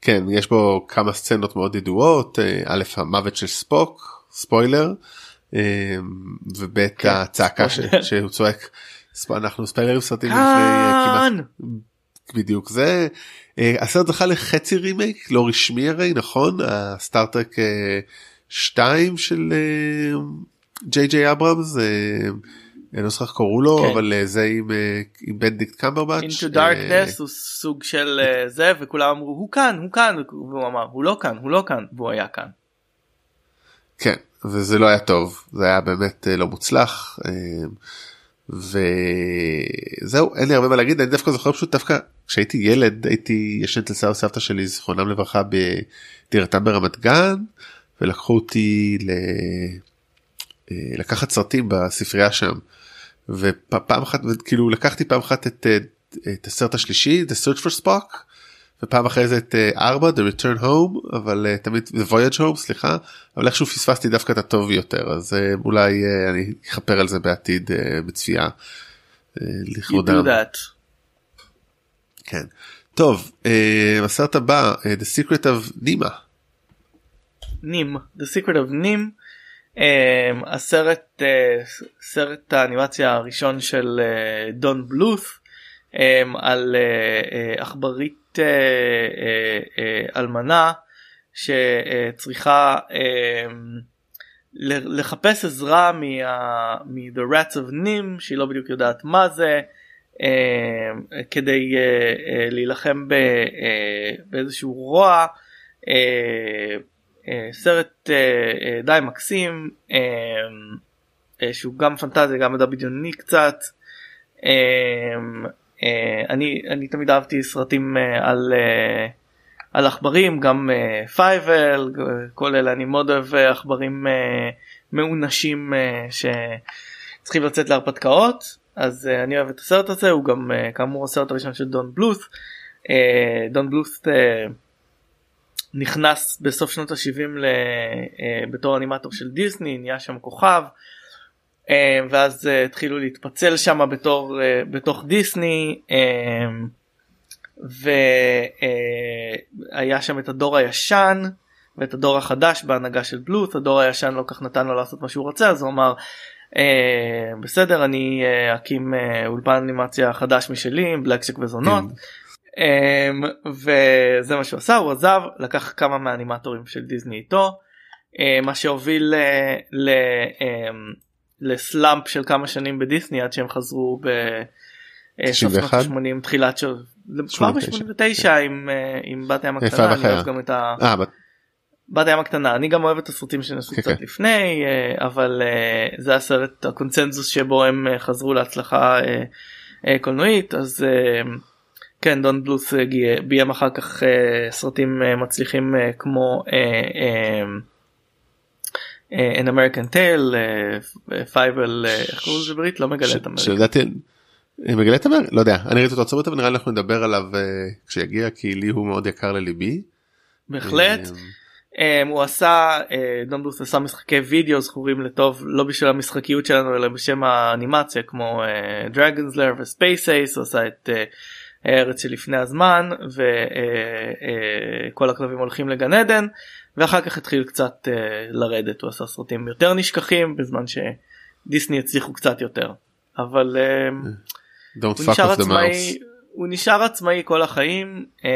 כן יש בו כמה סצנות מאוד ידועות אה, א' המוות של ספוק ספוילר אה, וב' כן, הצעקה. שהוא צועק "ספ- אנחנו ספיילרים סרטים לפני אה, כמעט! בדיוק זה אה, הסרט זכה לחצי רימייק לא רשמי הרי נכון הסטארטרק אה, 2 של ג'יי ג'יי אברהמס. אני לא זוכר איך קראו לו כן. אבל אה, זה עם, אה, עם בנדיקט קמברבץ'. into אה, darkness הוא סוג של אה, זה וכולם אמרו הוא כאן הוא כאן והוא אמר הוא לא כאן הוא לא כאן והוא היה כאן. כן וזה לא היה טוב זה היה באמת אה, לא מוצלח אה, וזהו אין לי הרבה מה להגיד אני דווקא זוכר פשוט דווקא כשהייתי ילד הייתי ישן אצל סבא וסבתא שלי זיכרונם לברכה בדירתם ברמת גן ולקחו אותי ל... אה, לקחת סרטים בספרייה שם. ופעם אחת כאילו לקחתי פעם אחת את, אה, את הסרט השלישי The Search for Spock ופעם אחרי זה את 4 The Return Home אבל uh, תמיד The Voyage Home סליחה אבל איכשהו פספסתי דווקא את הטוב יותר אז uh, אולי uh, אני אכפר על זה בעתיד uh, בצפייה. Uh, You לכבודם. do that. כן. טוב uh, הסרט הבא uh, The Secret of נימה. נים The Secret of נים um, הסרט uh, סרט האנימציה הראשון של uh, דון בלוף um, על uh, עכברית uh, uh, uh, אלמנה שצריכה ל- לחפש עזרה מ-The Rats of נים שהיא לא בדיוק יודעת מה זה um, כדי uh, uh, להילחם ב- uh, באיזשהו רוע. uh, אה, סרט אה, אה, די מקסים אה, אה, שהוא גם פנטזיה גם מדע בדיוני קצת. אה, אה, אני אני תמיד אהבתי סרטים אה, על אה, על עכברים גם אה, פייבל כל אלה אני מאוד אוהב אה, עכברים אה, מאונשים אה, שצריכים לצאת להרפתקאות אז אה, אני אוהב את הסרט הזה הוא גם אה, כאמור הסרט הראשון של דון בלוס. אה, דון בלוס אה, נכנס בסוף שנות ה-70 ל... אה, בתור אנימטור של דיסני נהיה שם כוכב אה, ואז אה, התחילו להתפצל שם בתור אה, בתוך דיסני והיה שם את הדור הישן ואת הדור החדש בהנהגה של בלוט. הדור הישן לא כך נתן לו לעשות מה שהוא רוצה אז הוא אמר אה, בסדר אני אה, אקים אה, אולפן אנימציה חדש משלי עם בלקשק וזונות. Um, וזה מה שהוא עשה הוא עזב לקח כמה מהאנימטורים של דיסני איתו. מה שהוביל ל, לסלאמפ של כמה שנים בדיסני עד שהם חזרו בסוף שנות 91? ה-80 תחילת של... כבר 89, ב-89 עם, uh, עם בת הים הקטנה אני? אוהב גם את ה... אה, בת- הים הקטנה אני גם אוהב את הסרטים שנעשו כן, קצת כן. לפני אה, אבל אה, זה הסרט הקונצנזוס שבו הם אה, חזרו להצלחה אה, אה, קולנועית אז אה, כן דון בלוס אה, ביים אחר כך אה, סרטים אה, מצליחים אה, כמו אה, אה, אה, An American Tale, אה, פייבל, אה, איך קוראים לזה בעברית? לא מגלה את אמריקה. שלדעתי אה, מגלה את אמריקה לא יודע אני ראיתי אותו הברית אבל נראה לי אנחנו נדבר עליו אה, כשיגיע כי לי הוא מאוד יקר לליבי. בהחלט. אה, הוא עשה בלוס עשה משחקי וידאו זכורים לטוב לא בשביל המשחקיות שלנו אלא בשם האנימציה כמו דרגונס לר וספייס אייס הוא עשה את הארץ שלפני הזמן וכל הכלבים הולכים לגן עדן ואחר כך התחיל קצת uh, לרדת הוא עשה סרטים יותר נשכחים בזמן שדיסני הצליחו קצת יותר אבל uh, הוא נשאר עצמאי. הוא נשאר עצמאי כל החיים אה,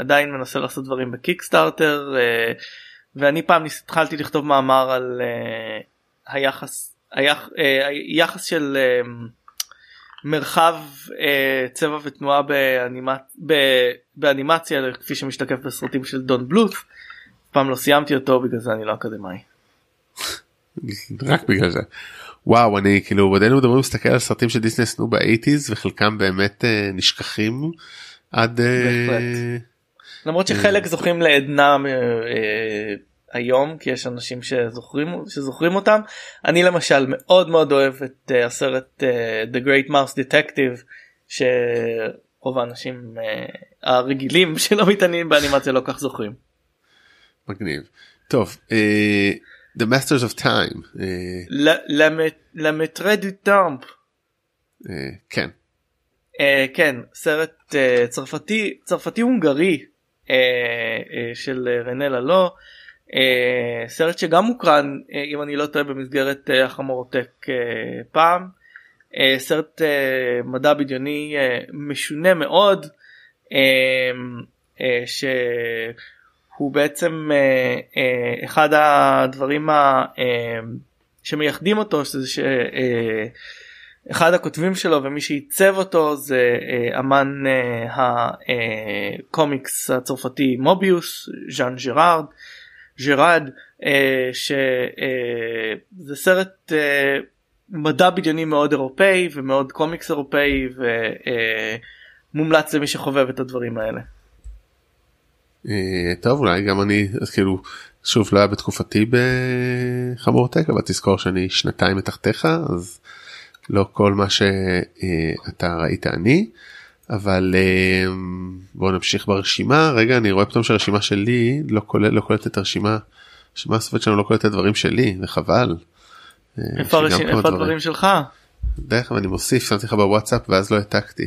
עדיין מנסה לעשות דברים בקיקסטארטר אה, ואני פעם התחלתי לכתוב מאמר על אה, היחס היח, היחס של מרחב צבע ותנועה באנימצ... באנימציה כפי שמשתקף בסרטים של דון בלוט. פעם לא סיימתי אותו בגלל זה אני לא אקדמאי. רק בגלל זה. וואו אני כאילו בעודנו מדברים להסתכל על סרטים של דיסני עשו באייטיז וחלקם באמת אה, נשכחים עד אה. למרות שחלק זוכים לעדנה אה, אה, היום כי יש אנשים שזוכרים שזוכרים אותם אני למשל מאוד מאוד אוהב את אה, הסרט אה, The Great Mouse Detective שרוב האנשים אה, הרגילים שלא מתעניינים באנימציה לא כך זוכרים. מגניב. טוב אה, The Masters of Time אה, למטרה דו טאמפ. אה, כן. כן סרט צרפתי צרפתי הונגרי של רנה ללו סרט שגם הוקרן אם אני לא טועה במסגרת אה, פעם. אה, סרט אה, מדע בדיוני אה, משונה מאוד אה, אה, הוא בעצם אה, אה, אחד הדברים ה, אה, שמייחדים אותו שזה שאחד הכותבים שלו ומי שעיצב אותו זה אה, אמן אה, הקומיקס הצרפתי מוביוס ז'אן ג'רארד ג'ראד אה, שזה סרט אה, מדע בדיוני מאוד אירופאי ומאוד קומיקס אירופאי ומומלץ למי שחובב את הדברים האלה. אה, טוב אולי גם אני אז כאילו שוב לא היה בתקופתי בחמור טק אבל תזכור שאני שנתיים מתחתיך אז לא כל מה שאתה ראית אני אבל בוא נמשיך ברשימה רגע אני רואה פתאום שהרשימה שלי לא כולל לא כוללת את הרשימה. הרשימה הסופית שלנו לא את הדברים שלי וחבל. איפה הדברים שלך? דרך אגב אני מוסיף שמתי לך בוואטסאפ ואז לא העתקתי.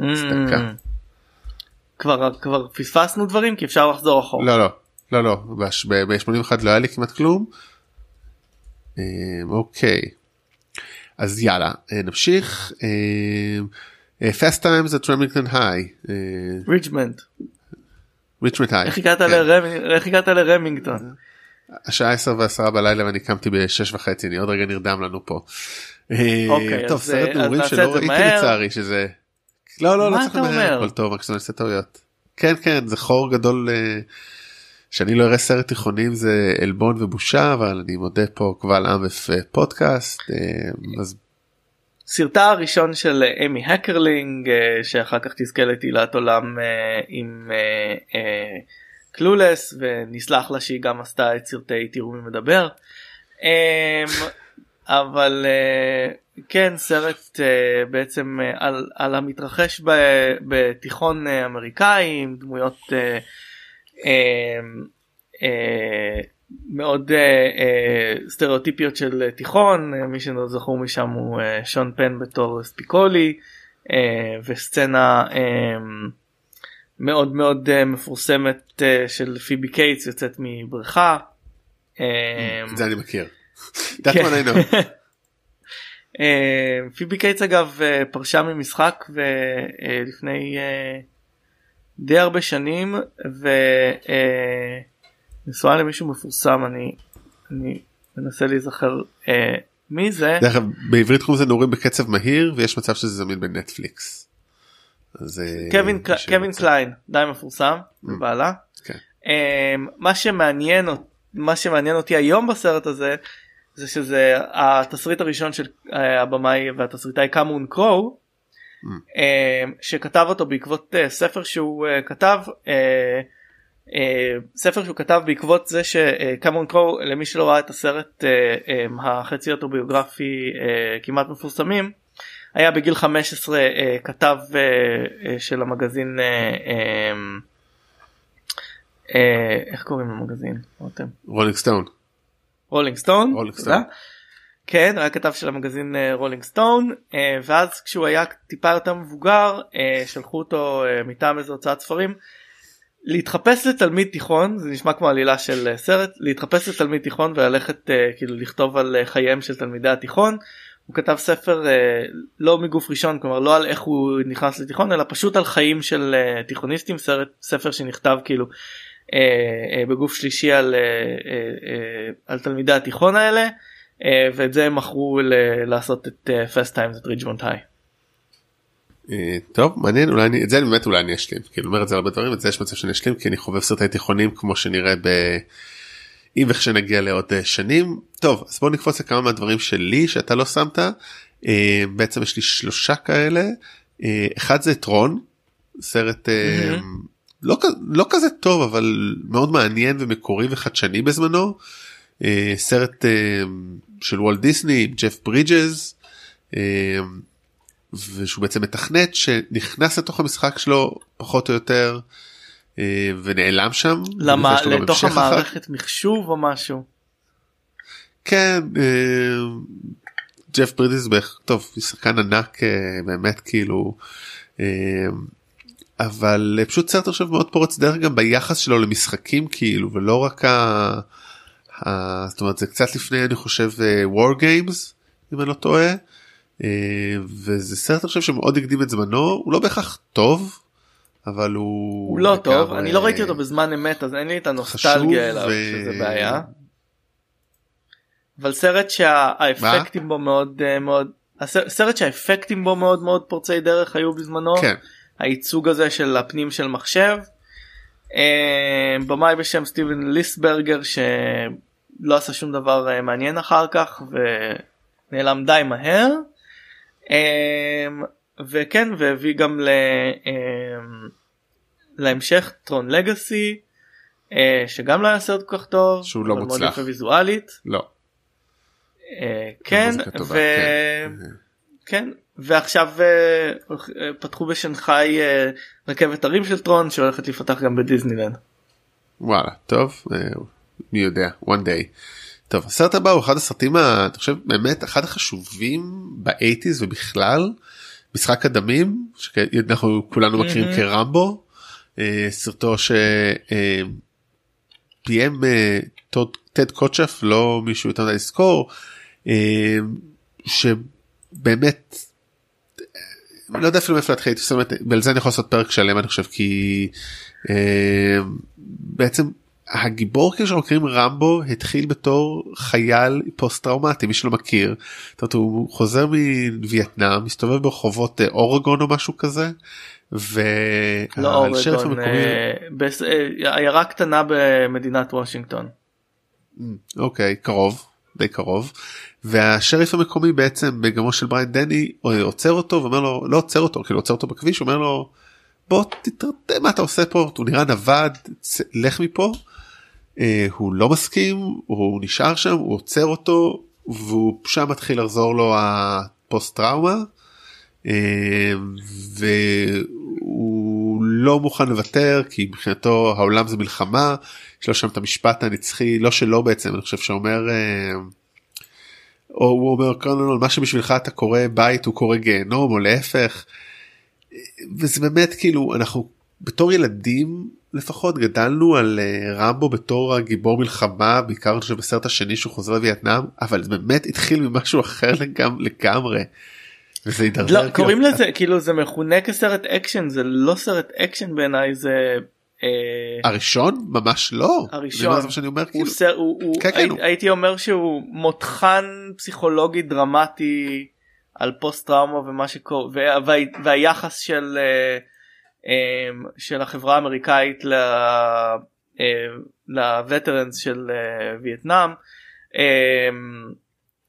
Mm. כבר כבר פספסנו דברים כי אפשר לחזור אחורה. לא לא לא לא ב-81 לא היה לי כמעט כלום. אוקיי אז יאללה נמשיך. fast times at Remington high. ריצ'מנט. ריצ'מנט היי. איך הגעת לרמינגטון? השעה 10 ו10 בלילה ואני קמתי ב-6 וחצי אני עוד רגע נרדם לנו פה. אוקיי, טוב סרט נעורים שלא ראיתי לצערי שזה. לא לא לא צריך למהר הכל טוב רק שאני עושה טעויות. כן כן זה חור גדול שאני לא אראה סרט תיכונים זה עלבון ובושה אבל אני מודה פה קבל עם ופודקאסט. אז סרטה הראשון של אמי הקרלינג שאחר כך תזכה לתהילת עולם עם קלולס ונסלח לה שהיא גם עשתה את סרטי תראו מי מדבר. אבל כן סרט בעצם על, על המתרחש בתיכון אמריקאי עם דמויות מאוד סטריאוטיפיות של תיכון מי שזכור משם הוא שון פן בתור ספיקולי וסצנה מאוד מאוד מפורסמת של פיבי קייטס יוצאת מבריכה. זה אני מכיר. פיבי קייטס אגב פרשה ממשחק ולפני די הרבה שנים ונשואה למישהו מפורסם אני אני מנסה להיזכר מי זה. דרך אגב בעברית קוראים לזה נורים בקצב מהיר ויש מצב שזה זמין בנטפליקס. קווין קווין קליין די מפורסם בעלה. מה שמעניין מה שמעניין אותי היום בסרט הזה זה שזה התסריט הראשון של הבמאי והתסריטאי קאמון קרו שכתב אותו בעקבות ספר שהוא כתב ספר שהוא כתב בעקבות זה שקמרון קרואו למי שלא ראה את הסרט החצי אוטוביוגרפי כמעט מפורסמים היה בגיל 15 כתב של המגזין איך קוראים למגזין? רולינג סטון. רולינג סטון. כן היה כתב של המגזין רולינג סטון ואז כשהוא היה טיפה יותר מבוגר שלחו אותו מטעם איזה הוצאת ספרים להתחפש לתלמיד תיכון זה נשמע כמו עלילה של סרט להתחפש לתלמיד תיכון וללכת כאילו לכתוב על חייהם של תלמידי התיכון. הוא כתב ספר לא מגוף ראשון כלומר לא על איך הוא נכנס לתיכון אלא פשוט על חיים של תיכוניסטים סרט ספר שנכתב כאילו בגוף שלישי על, על תלמידי התיכון האלה ואת זה הם מכרו לעשות את fast times at ריג'מונט היי. טוב מעניין אולי אני את זה באמת אולי אני אשלים כאילו אומר את זה הרבה דברים את זה יש מצב שאני אשלים כי אני חובב סרטי תיכונים כמו שנראה ב... אם וכשנגיע לעוד שנים טוב אז בוא נקפוץ לכמה מהדברים שלי שאתה לא שמת בעצם יש לי שלושה כאלה אחד זה טרון סרט mm-hmm. לא, לא כזה טוב אבל מאוד מעניין ומקורי וחדשני בזמנו סרט של וולט דיסני ג'ף ברידג'ז ושהוא בעצם מתכנת שנכנס לתוך המשחק שלו פחות או יותר ונעלם שם. למה? לתוך המערכת אחר. מחשוב או משהו? כן ג'ף ברידג'ז טוב שחקן ענק באמת כאילו אבל פשוט סרט עכשיו מאוד פורץ דרך גם ביחס שלו למשחקים כאילו ולא רק ה... זאת אומרת זה קצת לפני אני חושב war games אם אני לא טועה וזה סרט עכשיו שמאוד הקדים את זמנו הוא לא בהכרח טוב אבל הוא הוא לא טוב אני לא ראיתי אותו בזמן אמת אז אין לי את הנוסטלגיה אליו ו- שזה בעיה. אבל סרט שהאפקטים בו מאוד אה, מאוד הסר- סרט שהאפקטים בו מאוד מאוד פורצי דרך היו בזמנו כן הייצוג הזה של הפנים של מחשב. אה, במאי בשם סטיבן ליסברגר שלא עשה שום דבר אה, מעניין אחר כך ונעלם די מהר. אה, וכן והביא גם ל, להמשך טרון לגאסי שגם לא היה סרט כל כך טוב שהוא לא מוצלח. ויזואלית לא. כן ו... כן. ועכשיו אה, אה, פתחו בשנגחאי אה, רכבת הרים של טרון שהולכת להיפתח גם בדיסנילנד. וואלה טוב מי יודע one day. טוב הסרט הבא הוא אחד הסרטים ה- אני חושב באמת אחד החשובים באייטיז ובכלל משחק הדמים שאנחנו כולנו מכירים מהמם. כרמבו סרטו שביים טד קוצ'ף לא מישהו יותר מדי לזכור שבאמת לא יודע אפילו מאיפה להתחיל, זאת אומרת, ועל זה אני יכול לעשות פרק שלם אני חושב כי אה, בעצם הגיבור כאילו מכירים רמבו התחיל בתור חייל פוסט טראומטי מי שלא מכיר. זאת אומרת, הוא חוזר מווייטנאם מסתובב ברחובות אה, אורגון או משהו כזה. לא והשריף אורגון, המקומי אה, עיירה קטנה במדינת וושינגטון. אוקיי קרוב די קרוב והשריף המקומי בעצם בגמו של בריין דני אה, עוצר אותו ואומר לו לא עוצר אותו כאילו עוצר אותו בכביש אומר לו בוא תתראה מה אתה עושה פה הוא נראה נווד לך מפה. אה, הוא לא מסכים הוא נשאר שם הוא עוצר אותו והוא שם מתחיל לחזור לו הפוסט טראומה. והוא לא מוכן לוותר כי מבחינתו העולם זה מלחמה יש לו שם את המשפט הנצחי לא שלו בעצם אני חושב שאומר אה, או הוא אומר colonel מה שבשבילך אתה קורא בית הוא קורא גיהנום או להפך. וזה באמת כאילו אנחנו בתור ילדים לפחות גדלנו על אה, רמבו בתור הגיבור מלחמה בעיקר אני חושב בסרט השני שהוא חוזר לווייטנאם אבל זה באמת התחיל ממשהו אחר לגמרי. וזה הידרדר. לא קוראים לזה כאילו זה מכונה כסרט אקשן זה לא סרט אקשן בעיניי זה. אה, הראשון ממש לא. הראשון. זה מה שאני אומר כאילו. סר- הוא- הוא- כן, כן, הי- הוא- הייתי אומר שהוא מותחן פסיכולוגי דרמטי על פוסט טראומה ומה שקורה וה- וה- והיחס של אה, אה, של החברה האמריקאית לווטרנס של אה, וייטנאם.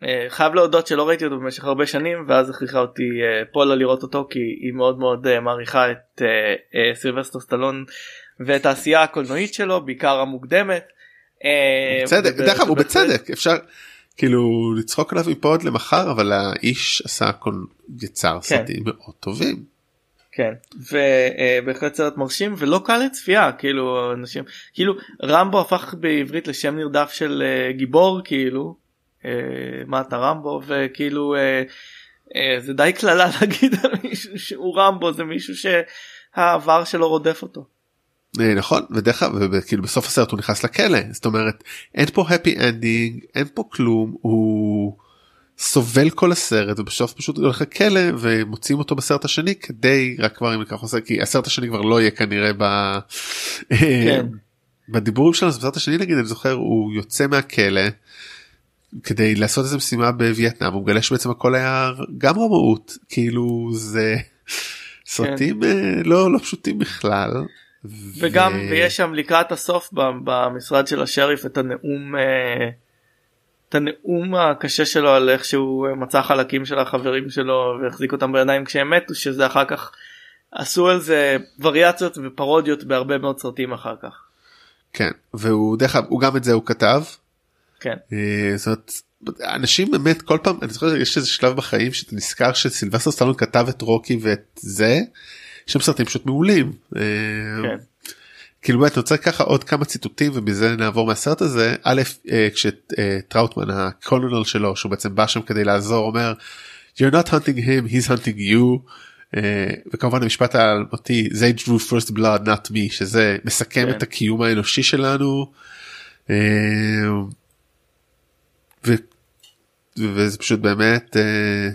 אה, חייב להודות שלא ראיתי אותו במשך הרבה שנים ואז הכריחה אותי אה, פולה לראות אותו כי היא מאוד מאוד אה, מעריכה את סילבסטר סטלון ואת העשייה הקולנועית שלו בעיקר המוקדמת. בצדק, דרך אגב הוא בצדק אפשר כאילו לצחוק עליו מפה עוד למחר אבל האיש עשה הכל יצר כן. סרטים מאוד טובים. כן ובהחלט סרט מרשים ולא קל לצפייה כאילו אנשים כאילו רמבו הפך בעברית לשם נרדף של גיבור כאילו מה אתה רמבו וכאילו אה, אה, זה די קללה להגיד על מישהו שהוא רמבו זה מישהו שהעבר שלו רודף אותו. אה, נכון ודרך אגב וכאילו בסוף הסרט הוא נכנס לכלא זאת אומרת אין פה happy ending אין פה כלום הוא סובל כל הסרט ובסוף פשוט הולך לכלא ומוצאים אותו בסרט השני כדי רק כבר אם ניקח עושה כי הסרט השני כבר לא יהיה כנראה ב... כן. בדיבורים שלנו בסרט השני נגיד אני זוכר הוא יוצא מהכלא כדי לעשות איזה משימה בווייטנאם הוא מגלה שבעצם הכל היה גם רמאות כאילו זה סרטים אה, לא לא פשוטים בכלל. וגם ו- ויש שם לקראת הסוף במשרד של השריף את הנאום אה, את הנאום הקשה שלו על איך שהוא מצא חלקים של החברים שלו והחזיק אותם בידיים כשהם מתו שזה אחר כך עשו על זה וריאציות ופרודיות בהרבה מאוד סרטים אחר כך. כן והוא דרך אגב הוא גם את זה הוא כתב. כן אה, זאת אומרת, אנשים באמת כל פעם אני זוכר יש איזה שלב בחיים שאתה נזכר שסילבסטר סטלון כתב את רוקי ואת זה. יש שם סרטים פשוט מעולים. אה, כן. כאילו באמת אני רוצה ככה עוד כמה ציטוטים ובזה נעבור מהסרט הזה א' אה, כשטראוטמן הקולונל שלו שהוא בעצם בא שם כדי לעזור אומר you're not hunting him he's hunting you וכמובן המשפט האלמותי they drew first blood not me שזה מסכם כן. את הקיום האנושי שלנו. אה, ו... וזה פשוט באמת אה,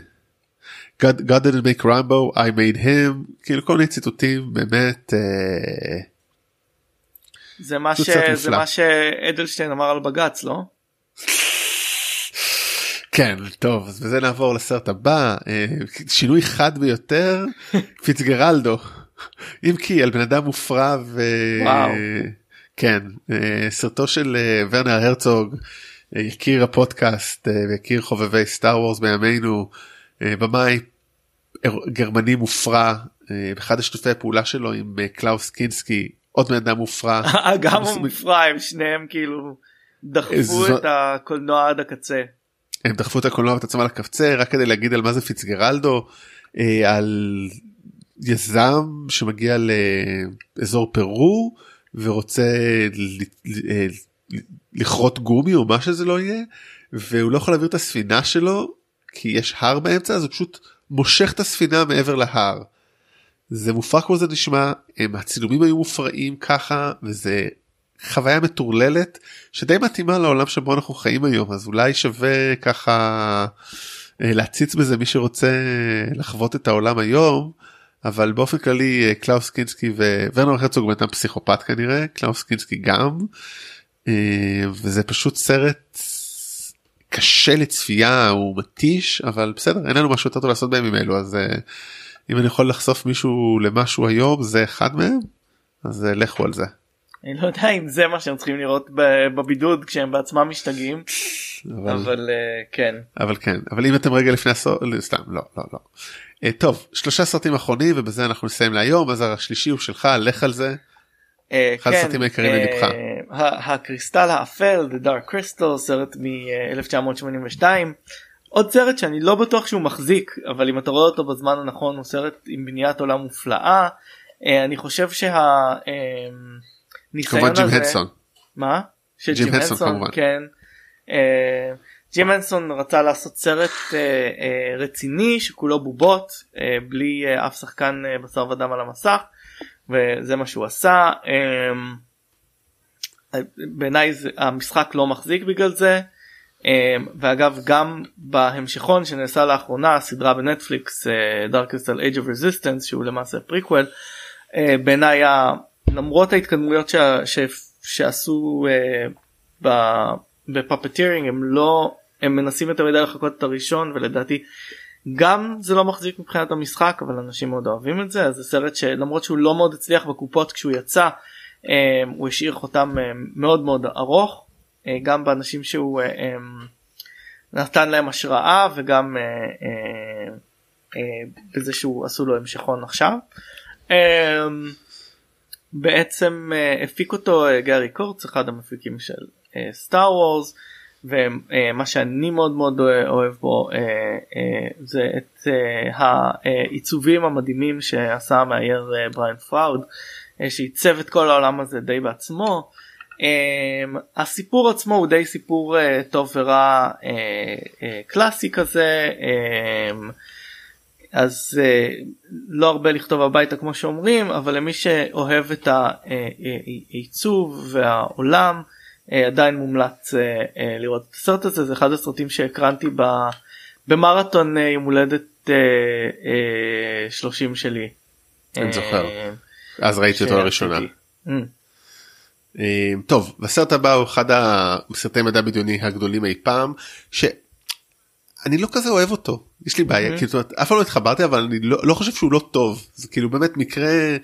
God, God didn't make Rambo, I made him, כאילו כל מיני ציטוטים באמת. אה, זה מה, ש... זה. מה שאדלשטיין אמר על בג"ץ לא? כן טוב אז בזה נעבור לסרט הבא אה, שינוי חד ביותר פיצגרלדו אם כי על בן אדם מופרע ו... וואו. כן סרטו של ורנר הרצוג יקיר הפודקאסט אה, ויקיר חובבי סטאר וורס בימינו אה, במאי גרמני מופרע אה, באחד השיתופי הפעולה שלו עם קלאוס קינסקי עוד בן אדם מופרע גם עושים- המופרע הם שניהם כאילו דחפו את הקולנוע עד הקצה. הם דחפו את הקולנוע ואת עצמם אל הקצה רק כדי להגיד על מה זה פיצקרלדו על יזם שמגיע לאזור פרו ורוצה לכרות גומי או מה שזה לא יהיה והוא לא יכול להעביר את הספינה שלו כי יש הר באמצע אז הוא פשוט מושך את הספינה מעבר להר. זה מופרע כמו זה נשמע הם, הצילומים היו מופרעים ככה וזה חוויה מטורללת שדי מתאימה לעולם שבו אנחנו חיים היום אז אולי שווה ככה אה, להציץ בזה מי שרוצה לחוות את העולם היום אבל באופן כללי אה, קלאוס קינסקי וורנר הרצוג אדם פסיכופת כנראה קלאוס קינסקי גם וזה פשוט סרט קשה לצפייה הוא מתיש אבל בסדר אין לנו משהו יותר טוב לעשות בימים אלו אז אה, אם אני יכול לחשוף מישהו למשהו היום זה אחד מהם אז אה, לכו על זה. אני לא יודע אם זה מה שהם צריכים לראות בבידוד כשהם בעצמם משתגעים אבל... אבל אה, כן. אבל כן אבל אם אתם רגע לפני הסוף סתם לא לא לא. טוב שלושה סרטים אחרונים ובזה אנחנו נסיים להיום אז השלישי הוא שלך לך על זה. אה, אחד כן, הסרטים היקרים אה, ללבך. הקריסטל האפל The Dark Crystal סרט מ-1982 עוד סרט שאני לא בטוח שהוא מחזיק אבל אם אתה רואה אותו בזמן הנכון הוא סרט עם בניית עולם מופלאה אה, אני חושב שה... אה, ניסיון כמובן ג'ים הזה- הדסון. מה? של ג'ים הנסון כמובן. כן. ג'ים הנסון רצה לעשות סרט רציני שכולו בובות בלי אף שחקן בשר ודם על המסך וזה מה שהוא עשה. אה, בעיניי המשחק לא מחזיק בגלל זה. אה, ואגב גם בהמשכון שנעשה לאחרונה סדרה בנטפליקס Dark Crystal Age of Resistance שהוא למעשה פריקוול אה, בעיניי למרות ההתקדמויות שה, ש, שעשו אה, ב- ב puppeteering הם לא הם מנסים יותר מדי לחקות את הראשון ולדעתי גם זה לא מחזיק מבחינת המשחק אבל אנשים מאוד אוהבים את זה אז זה סרט שלמרות שהוא לא מאוד הצליח בקופות כשהוא יצא אה, הוא השאיר חותם אה, מאוד מאוד ארוך אה, גם באנשים שהוא אה, אה, נתן להם השראה וגם אה, בזה שהוא עשו לו המשכון עכשיו. בעצם הפיק אותו גארי קורץ אחד המפיקים של סטאר וורס ומה שאני מאוד מאוד אוהב בו אה, אה, זה את אה, העיצובים המדהימים שעשה המאייר אה, בריין פראוד אה, שעיצב את כל העולם הזה די בעצמו. הסיפור עצמו הוא די סיפור טוב ורע קלאסי כזה אז לא הרבה לכתוב הביתה כמו שאומרים אבל למי שאוהב את העיצוב והעולם עדיין מומלץ uh, uh, לראות את הסרט הזה זה אחד הסרטים שהקרנתי במרתון יום הולדת uh, uh, 30 שלי. אני זוכר. אה, אז ראיתי אותו לראשונה. Mm. אה, טוב הסרט הבא הוא אחד הסרטי מדע בדיוני הגדולים אי פעם שאני לא כזה אוהב אותו יש לי בעיה. כאילו אף פעם לא התחברתי אבל אני לא, לא חושב שהוא לא טוב זה כאילו באמת מקרה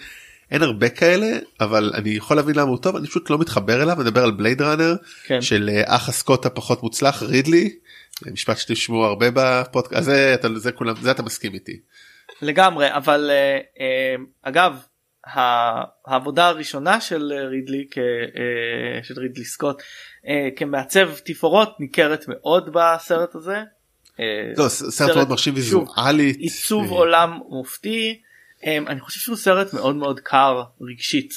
אין הרבה כאלה אבל אני יכול להבין למה הוא טוב אני פשוט לא מתחבר אליו מדבר על בלייד ראנר כן. של אה, אח הסקוט הפחות מוצלח רידלי משפט שתשמעו הרבה בפודקאסט זה אתה זה כולם זה אתה מסכים איתי. לגמרי אבל אה, אה, אגב העבודה הראשונה של רידלי כ- של רידלי סקוט כמעצב תפאורות ניכרת מאוד בסרט הזה. לא סרט מאוד מרשים ויזואלית. עיצוב עולם מופתי אני חושב שהוא סרט מאוד מאוד קר רגשית.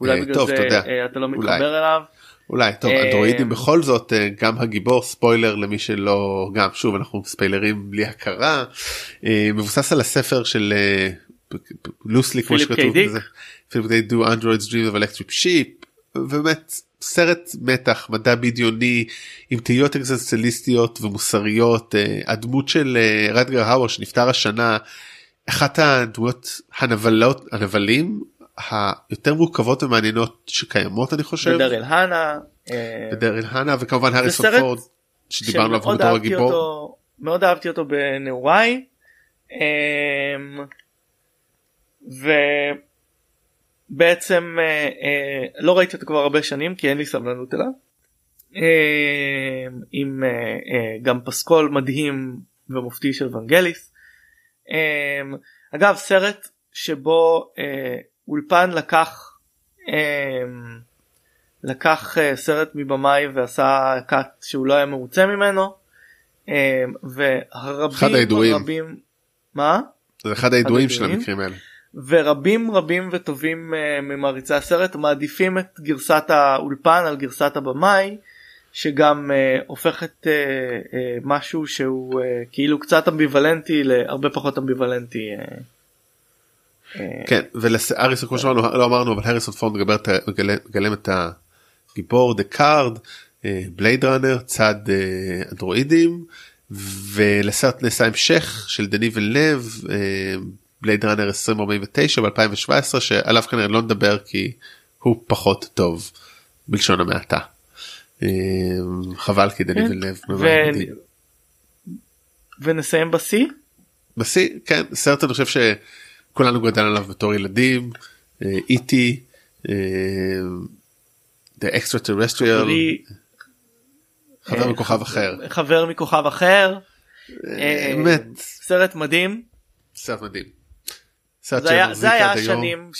אולי אה, בגלל טוב, זה אתה יודע. אה, אתה לא אולי. מתחבר אליו. אולי טוב אה, אנדרואידים בכל זאת אה, גם הגיבור ספוילר למי שלא גם שוב אנחנו ספיילרים בלי הכרה אה, מבוסס על הספר של לוסלי כמו שכתוב. פיליפ קיי do androids dream of electric sheep באמת סרט מתח מדע בדיוני עם תהיות אקזנציאליסטיות ומוסריות הדמות של רדגר האוור שנפטר השנה אחת הדמויות הנבלות הנבלים היותר מורכבות ומעניינות שקיימות אני חושב. ודרל הנה. ודרל הנה וכמובן האריסון פורד שדיברנו עליו בתור הגיבור. מאוד אהבתי אותו בנעוריי. אמ, ובעצם אה, אה, לא ראיתי אותו כבר הרבה שנים כי אין לי סבלנות אליו. אמ, עם אה, גם פסקול מדהים ומופתי של ונגליס. אמ, אגב סרט שבו אולפן לקח לקח סרט מבמאי ועשה קאט שהוא לא היה מרוצה ממנו והרבים רבים מה? זה אחד הידועים של המקרים האלה. ורבים רבים וטובים uh, ממעריצי הסרט מעדיפים את גרסת האולפן על גרסת הבמאי שגם uh, הופכת uh, uh, משהו שהוא uh, כאילו קצת אמביוולנטי להרבה פחות אמביוולנטי. Uh, כן והאריסון כמו שאמרנו לא אמרנו אבל הריסון פורד מגלם את הגיבור דקארד Blade Runner צד אנדרואידים. ולסרט נעשה המשך של דני וילנב Blade Runner 2049 ב2017 שעליו כנראה לא נדבר כי הוא פחות טוב בלשון המעטה. אה, חבל כי דני כן. וילנב. ונסיים בשיא? בשיא כן סרט אני חושב שכולנו גדל עליו בתור ילדים איטי. אה, e The Extraterrestrial. חבר אה, מכוכב אחר. חבר מכוכב אחר. באמת. אה, סרט מדהים. סרט מדהים. זה היה, זה היה השנים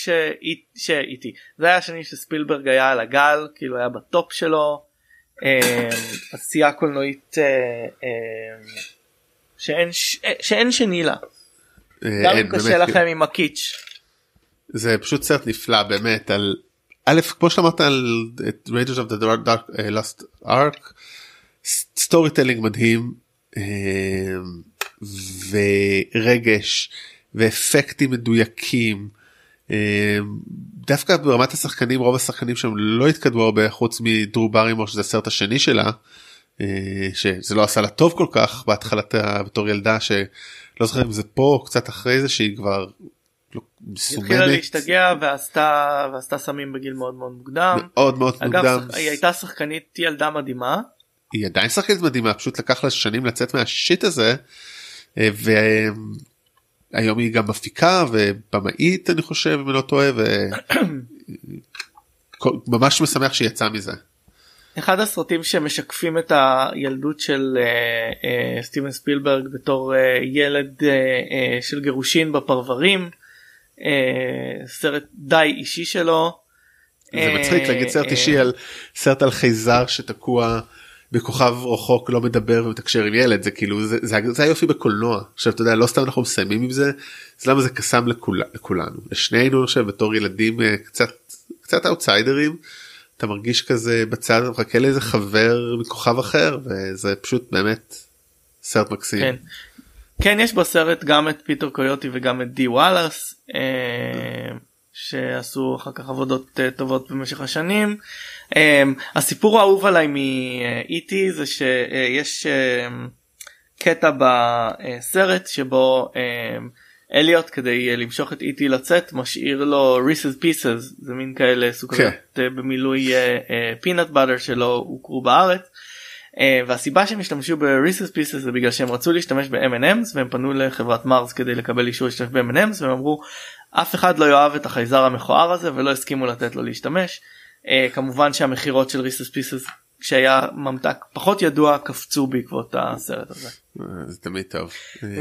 שאיתי זה היה השנים שספילברג היה על הגל כאילו היה בטופ שלו אה, עשייה קולנועית שאין שאין שני לה. גם אם קשה לכם עם הקיטש. זה פשוט סרט נפלא באמת על א' כמו שאמרת על Raiders of the Dark Lost Ark storytelling מדהים אה, ורגש ואפקטים מדויקים. אה, דווקא ברמת השחקנים רוב השחקנים שם לא התקדמו הרבה חוץ מדרו ברימור שזה הסרט השני שלה אה, שזה לא עשה לה טוב כל כך בהתחלתה בתור ילדה שלא זוכר אם זה פה או קצת אחרי זה שהיא כבר לא, מסומנת. התחילה להשתגע ועשתה ועשתה סמים בגיל מאוד מאוד מוקדם. מאוד מאוד אגב, מוקדם. היא הייתה שחקנית ילדה מדהימה. היא עדיין שחקנית מדהימה פשוט לקח לה שנים לצאת מהשיט הזה אה, והיום היא גם מפיקה ובמאית אני חושב אם אני לא טועה וממש משמח שהיא יצאה מזה. אחד הסרטים שמשקפים את הילדות של uh, uh, סטיבן ספילברג בתור uh, ילד uh, uh, של גירושין בפרברים uh, סרט די אישי שלו. זה מצחיק להגיד סרט אישי על סרט על חייזר שתקוע בכוכב רחוק לא מדבר ומתקשר עם ילד זה כאילו זה, זה, זה היופי בקולנוע עכשיו אתה יודע לא סתם אנחנו מסיימים עם זה אז למה זה קסם לכול, לכולנו לשנינו עכשיו בתור ילדים אה, קצת קצת אאוטסיידרים אתה מרגיש כזה בצד מחכה לאיזה חבר מכוכב אחר וזה פשוט באמת סרט מקסים. כן. כן יש בסרט גם את פיטר קויוטי וגם את די וואלאס אה, שעשו אחר כך עבודות אה, טובות במשך השנים. Um, הסיפור האהוב עליי מ-E.T. זה שיש um, קטע בסרט שבו um, אליוט כדי למשוך את E.T. לצאת משאיר לו Reese's Pieces זה מין כאלה סוכריות okay. כן. במילוי peanut אה, butter שלא הוכרו בארץ. אה, והסיבה שהם השתמשו ב Reese's Pieces זה בגלל שהם רצו להשתמש ב-M&M's והם פנו לחברת מרס כדי לקבל אישור להשתמש ב-M&M's והם אמרו אף אחד לא יאהב את החייזר המכוער הזה ולא הסכימו לתת לו להשתמש. אה, כמובן שהמכירות של Reese's Pieces כשהיה ממתק פחות ידוע קפצו בעקבות הסרט הזה. אה, זה תמיד טוב.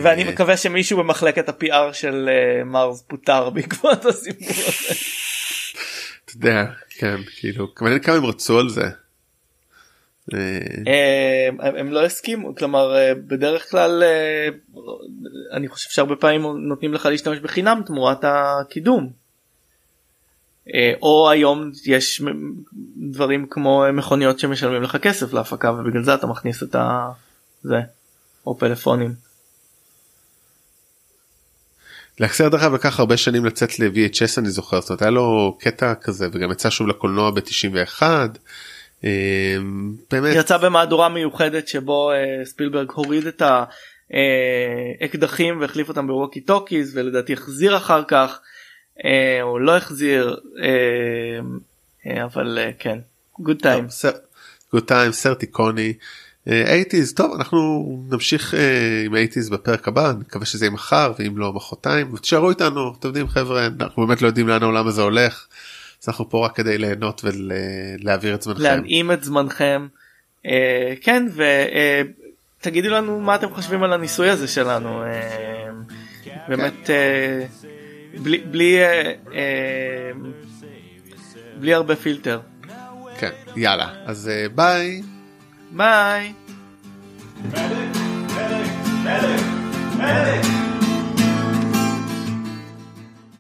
ואני uh, מקווה שמישהו במחלקת ה-PR של uh, מרס פוטר בעקבות הסיפור הזה. אתה יודע, כן, כאילו, מעניין כמה הם רצו על זה. הם לא הסכימו כלומר בדרך כלל אני חושב שהרבה פעמים נותנים לך להשתמש בחינם תמורת הקידום. אה, או היום יש דברים כמו מכוניות שמשלמים לך כסף להפקה ובגלל זה אתה מכניס את ה... זה או פלאפונים. לסרט דרך אגב לקח הרבה שנים לצאת ל-VHS אני זוכר זאת אומרת היה לו קטע כזה וגם יצא שוב לקולנוע ב-91. באמת יצא במהדורה מיוחדת שבו אה, ספילברג הוריד את האקדחים אה, והחליף אותם ב walkie talkies ולדעתי החזיר אחר כך אה, או לא החזיר אה, אה, אבל אה, כן Good time. Good time סרט איקוני. 80's טוב אנחנו נמשיך אה, עם 80's בפרק הבא אני מקווה שזה יהיה מחר ואם לא מחרתיים ותשארו איתנו אתם יודעים חבר'ה אנחנו באמת לא יודעים לאן העולם הזה הולך. אז אנחנו פה רק כדי ליהנות ולהעביר את זמנכם. להנעים את זמנכם. אה, כן ותגידו אה, לנו מה אתם חושבים על הניסוי הזה שלנו אה, באמת אה, בלי, בלי, אה, אה, בלי הרבה פילטר. כן, יאללה, אז אה, ביי. ביי. Medic, medic, medic, medic.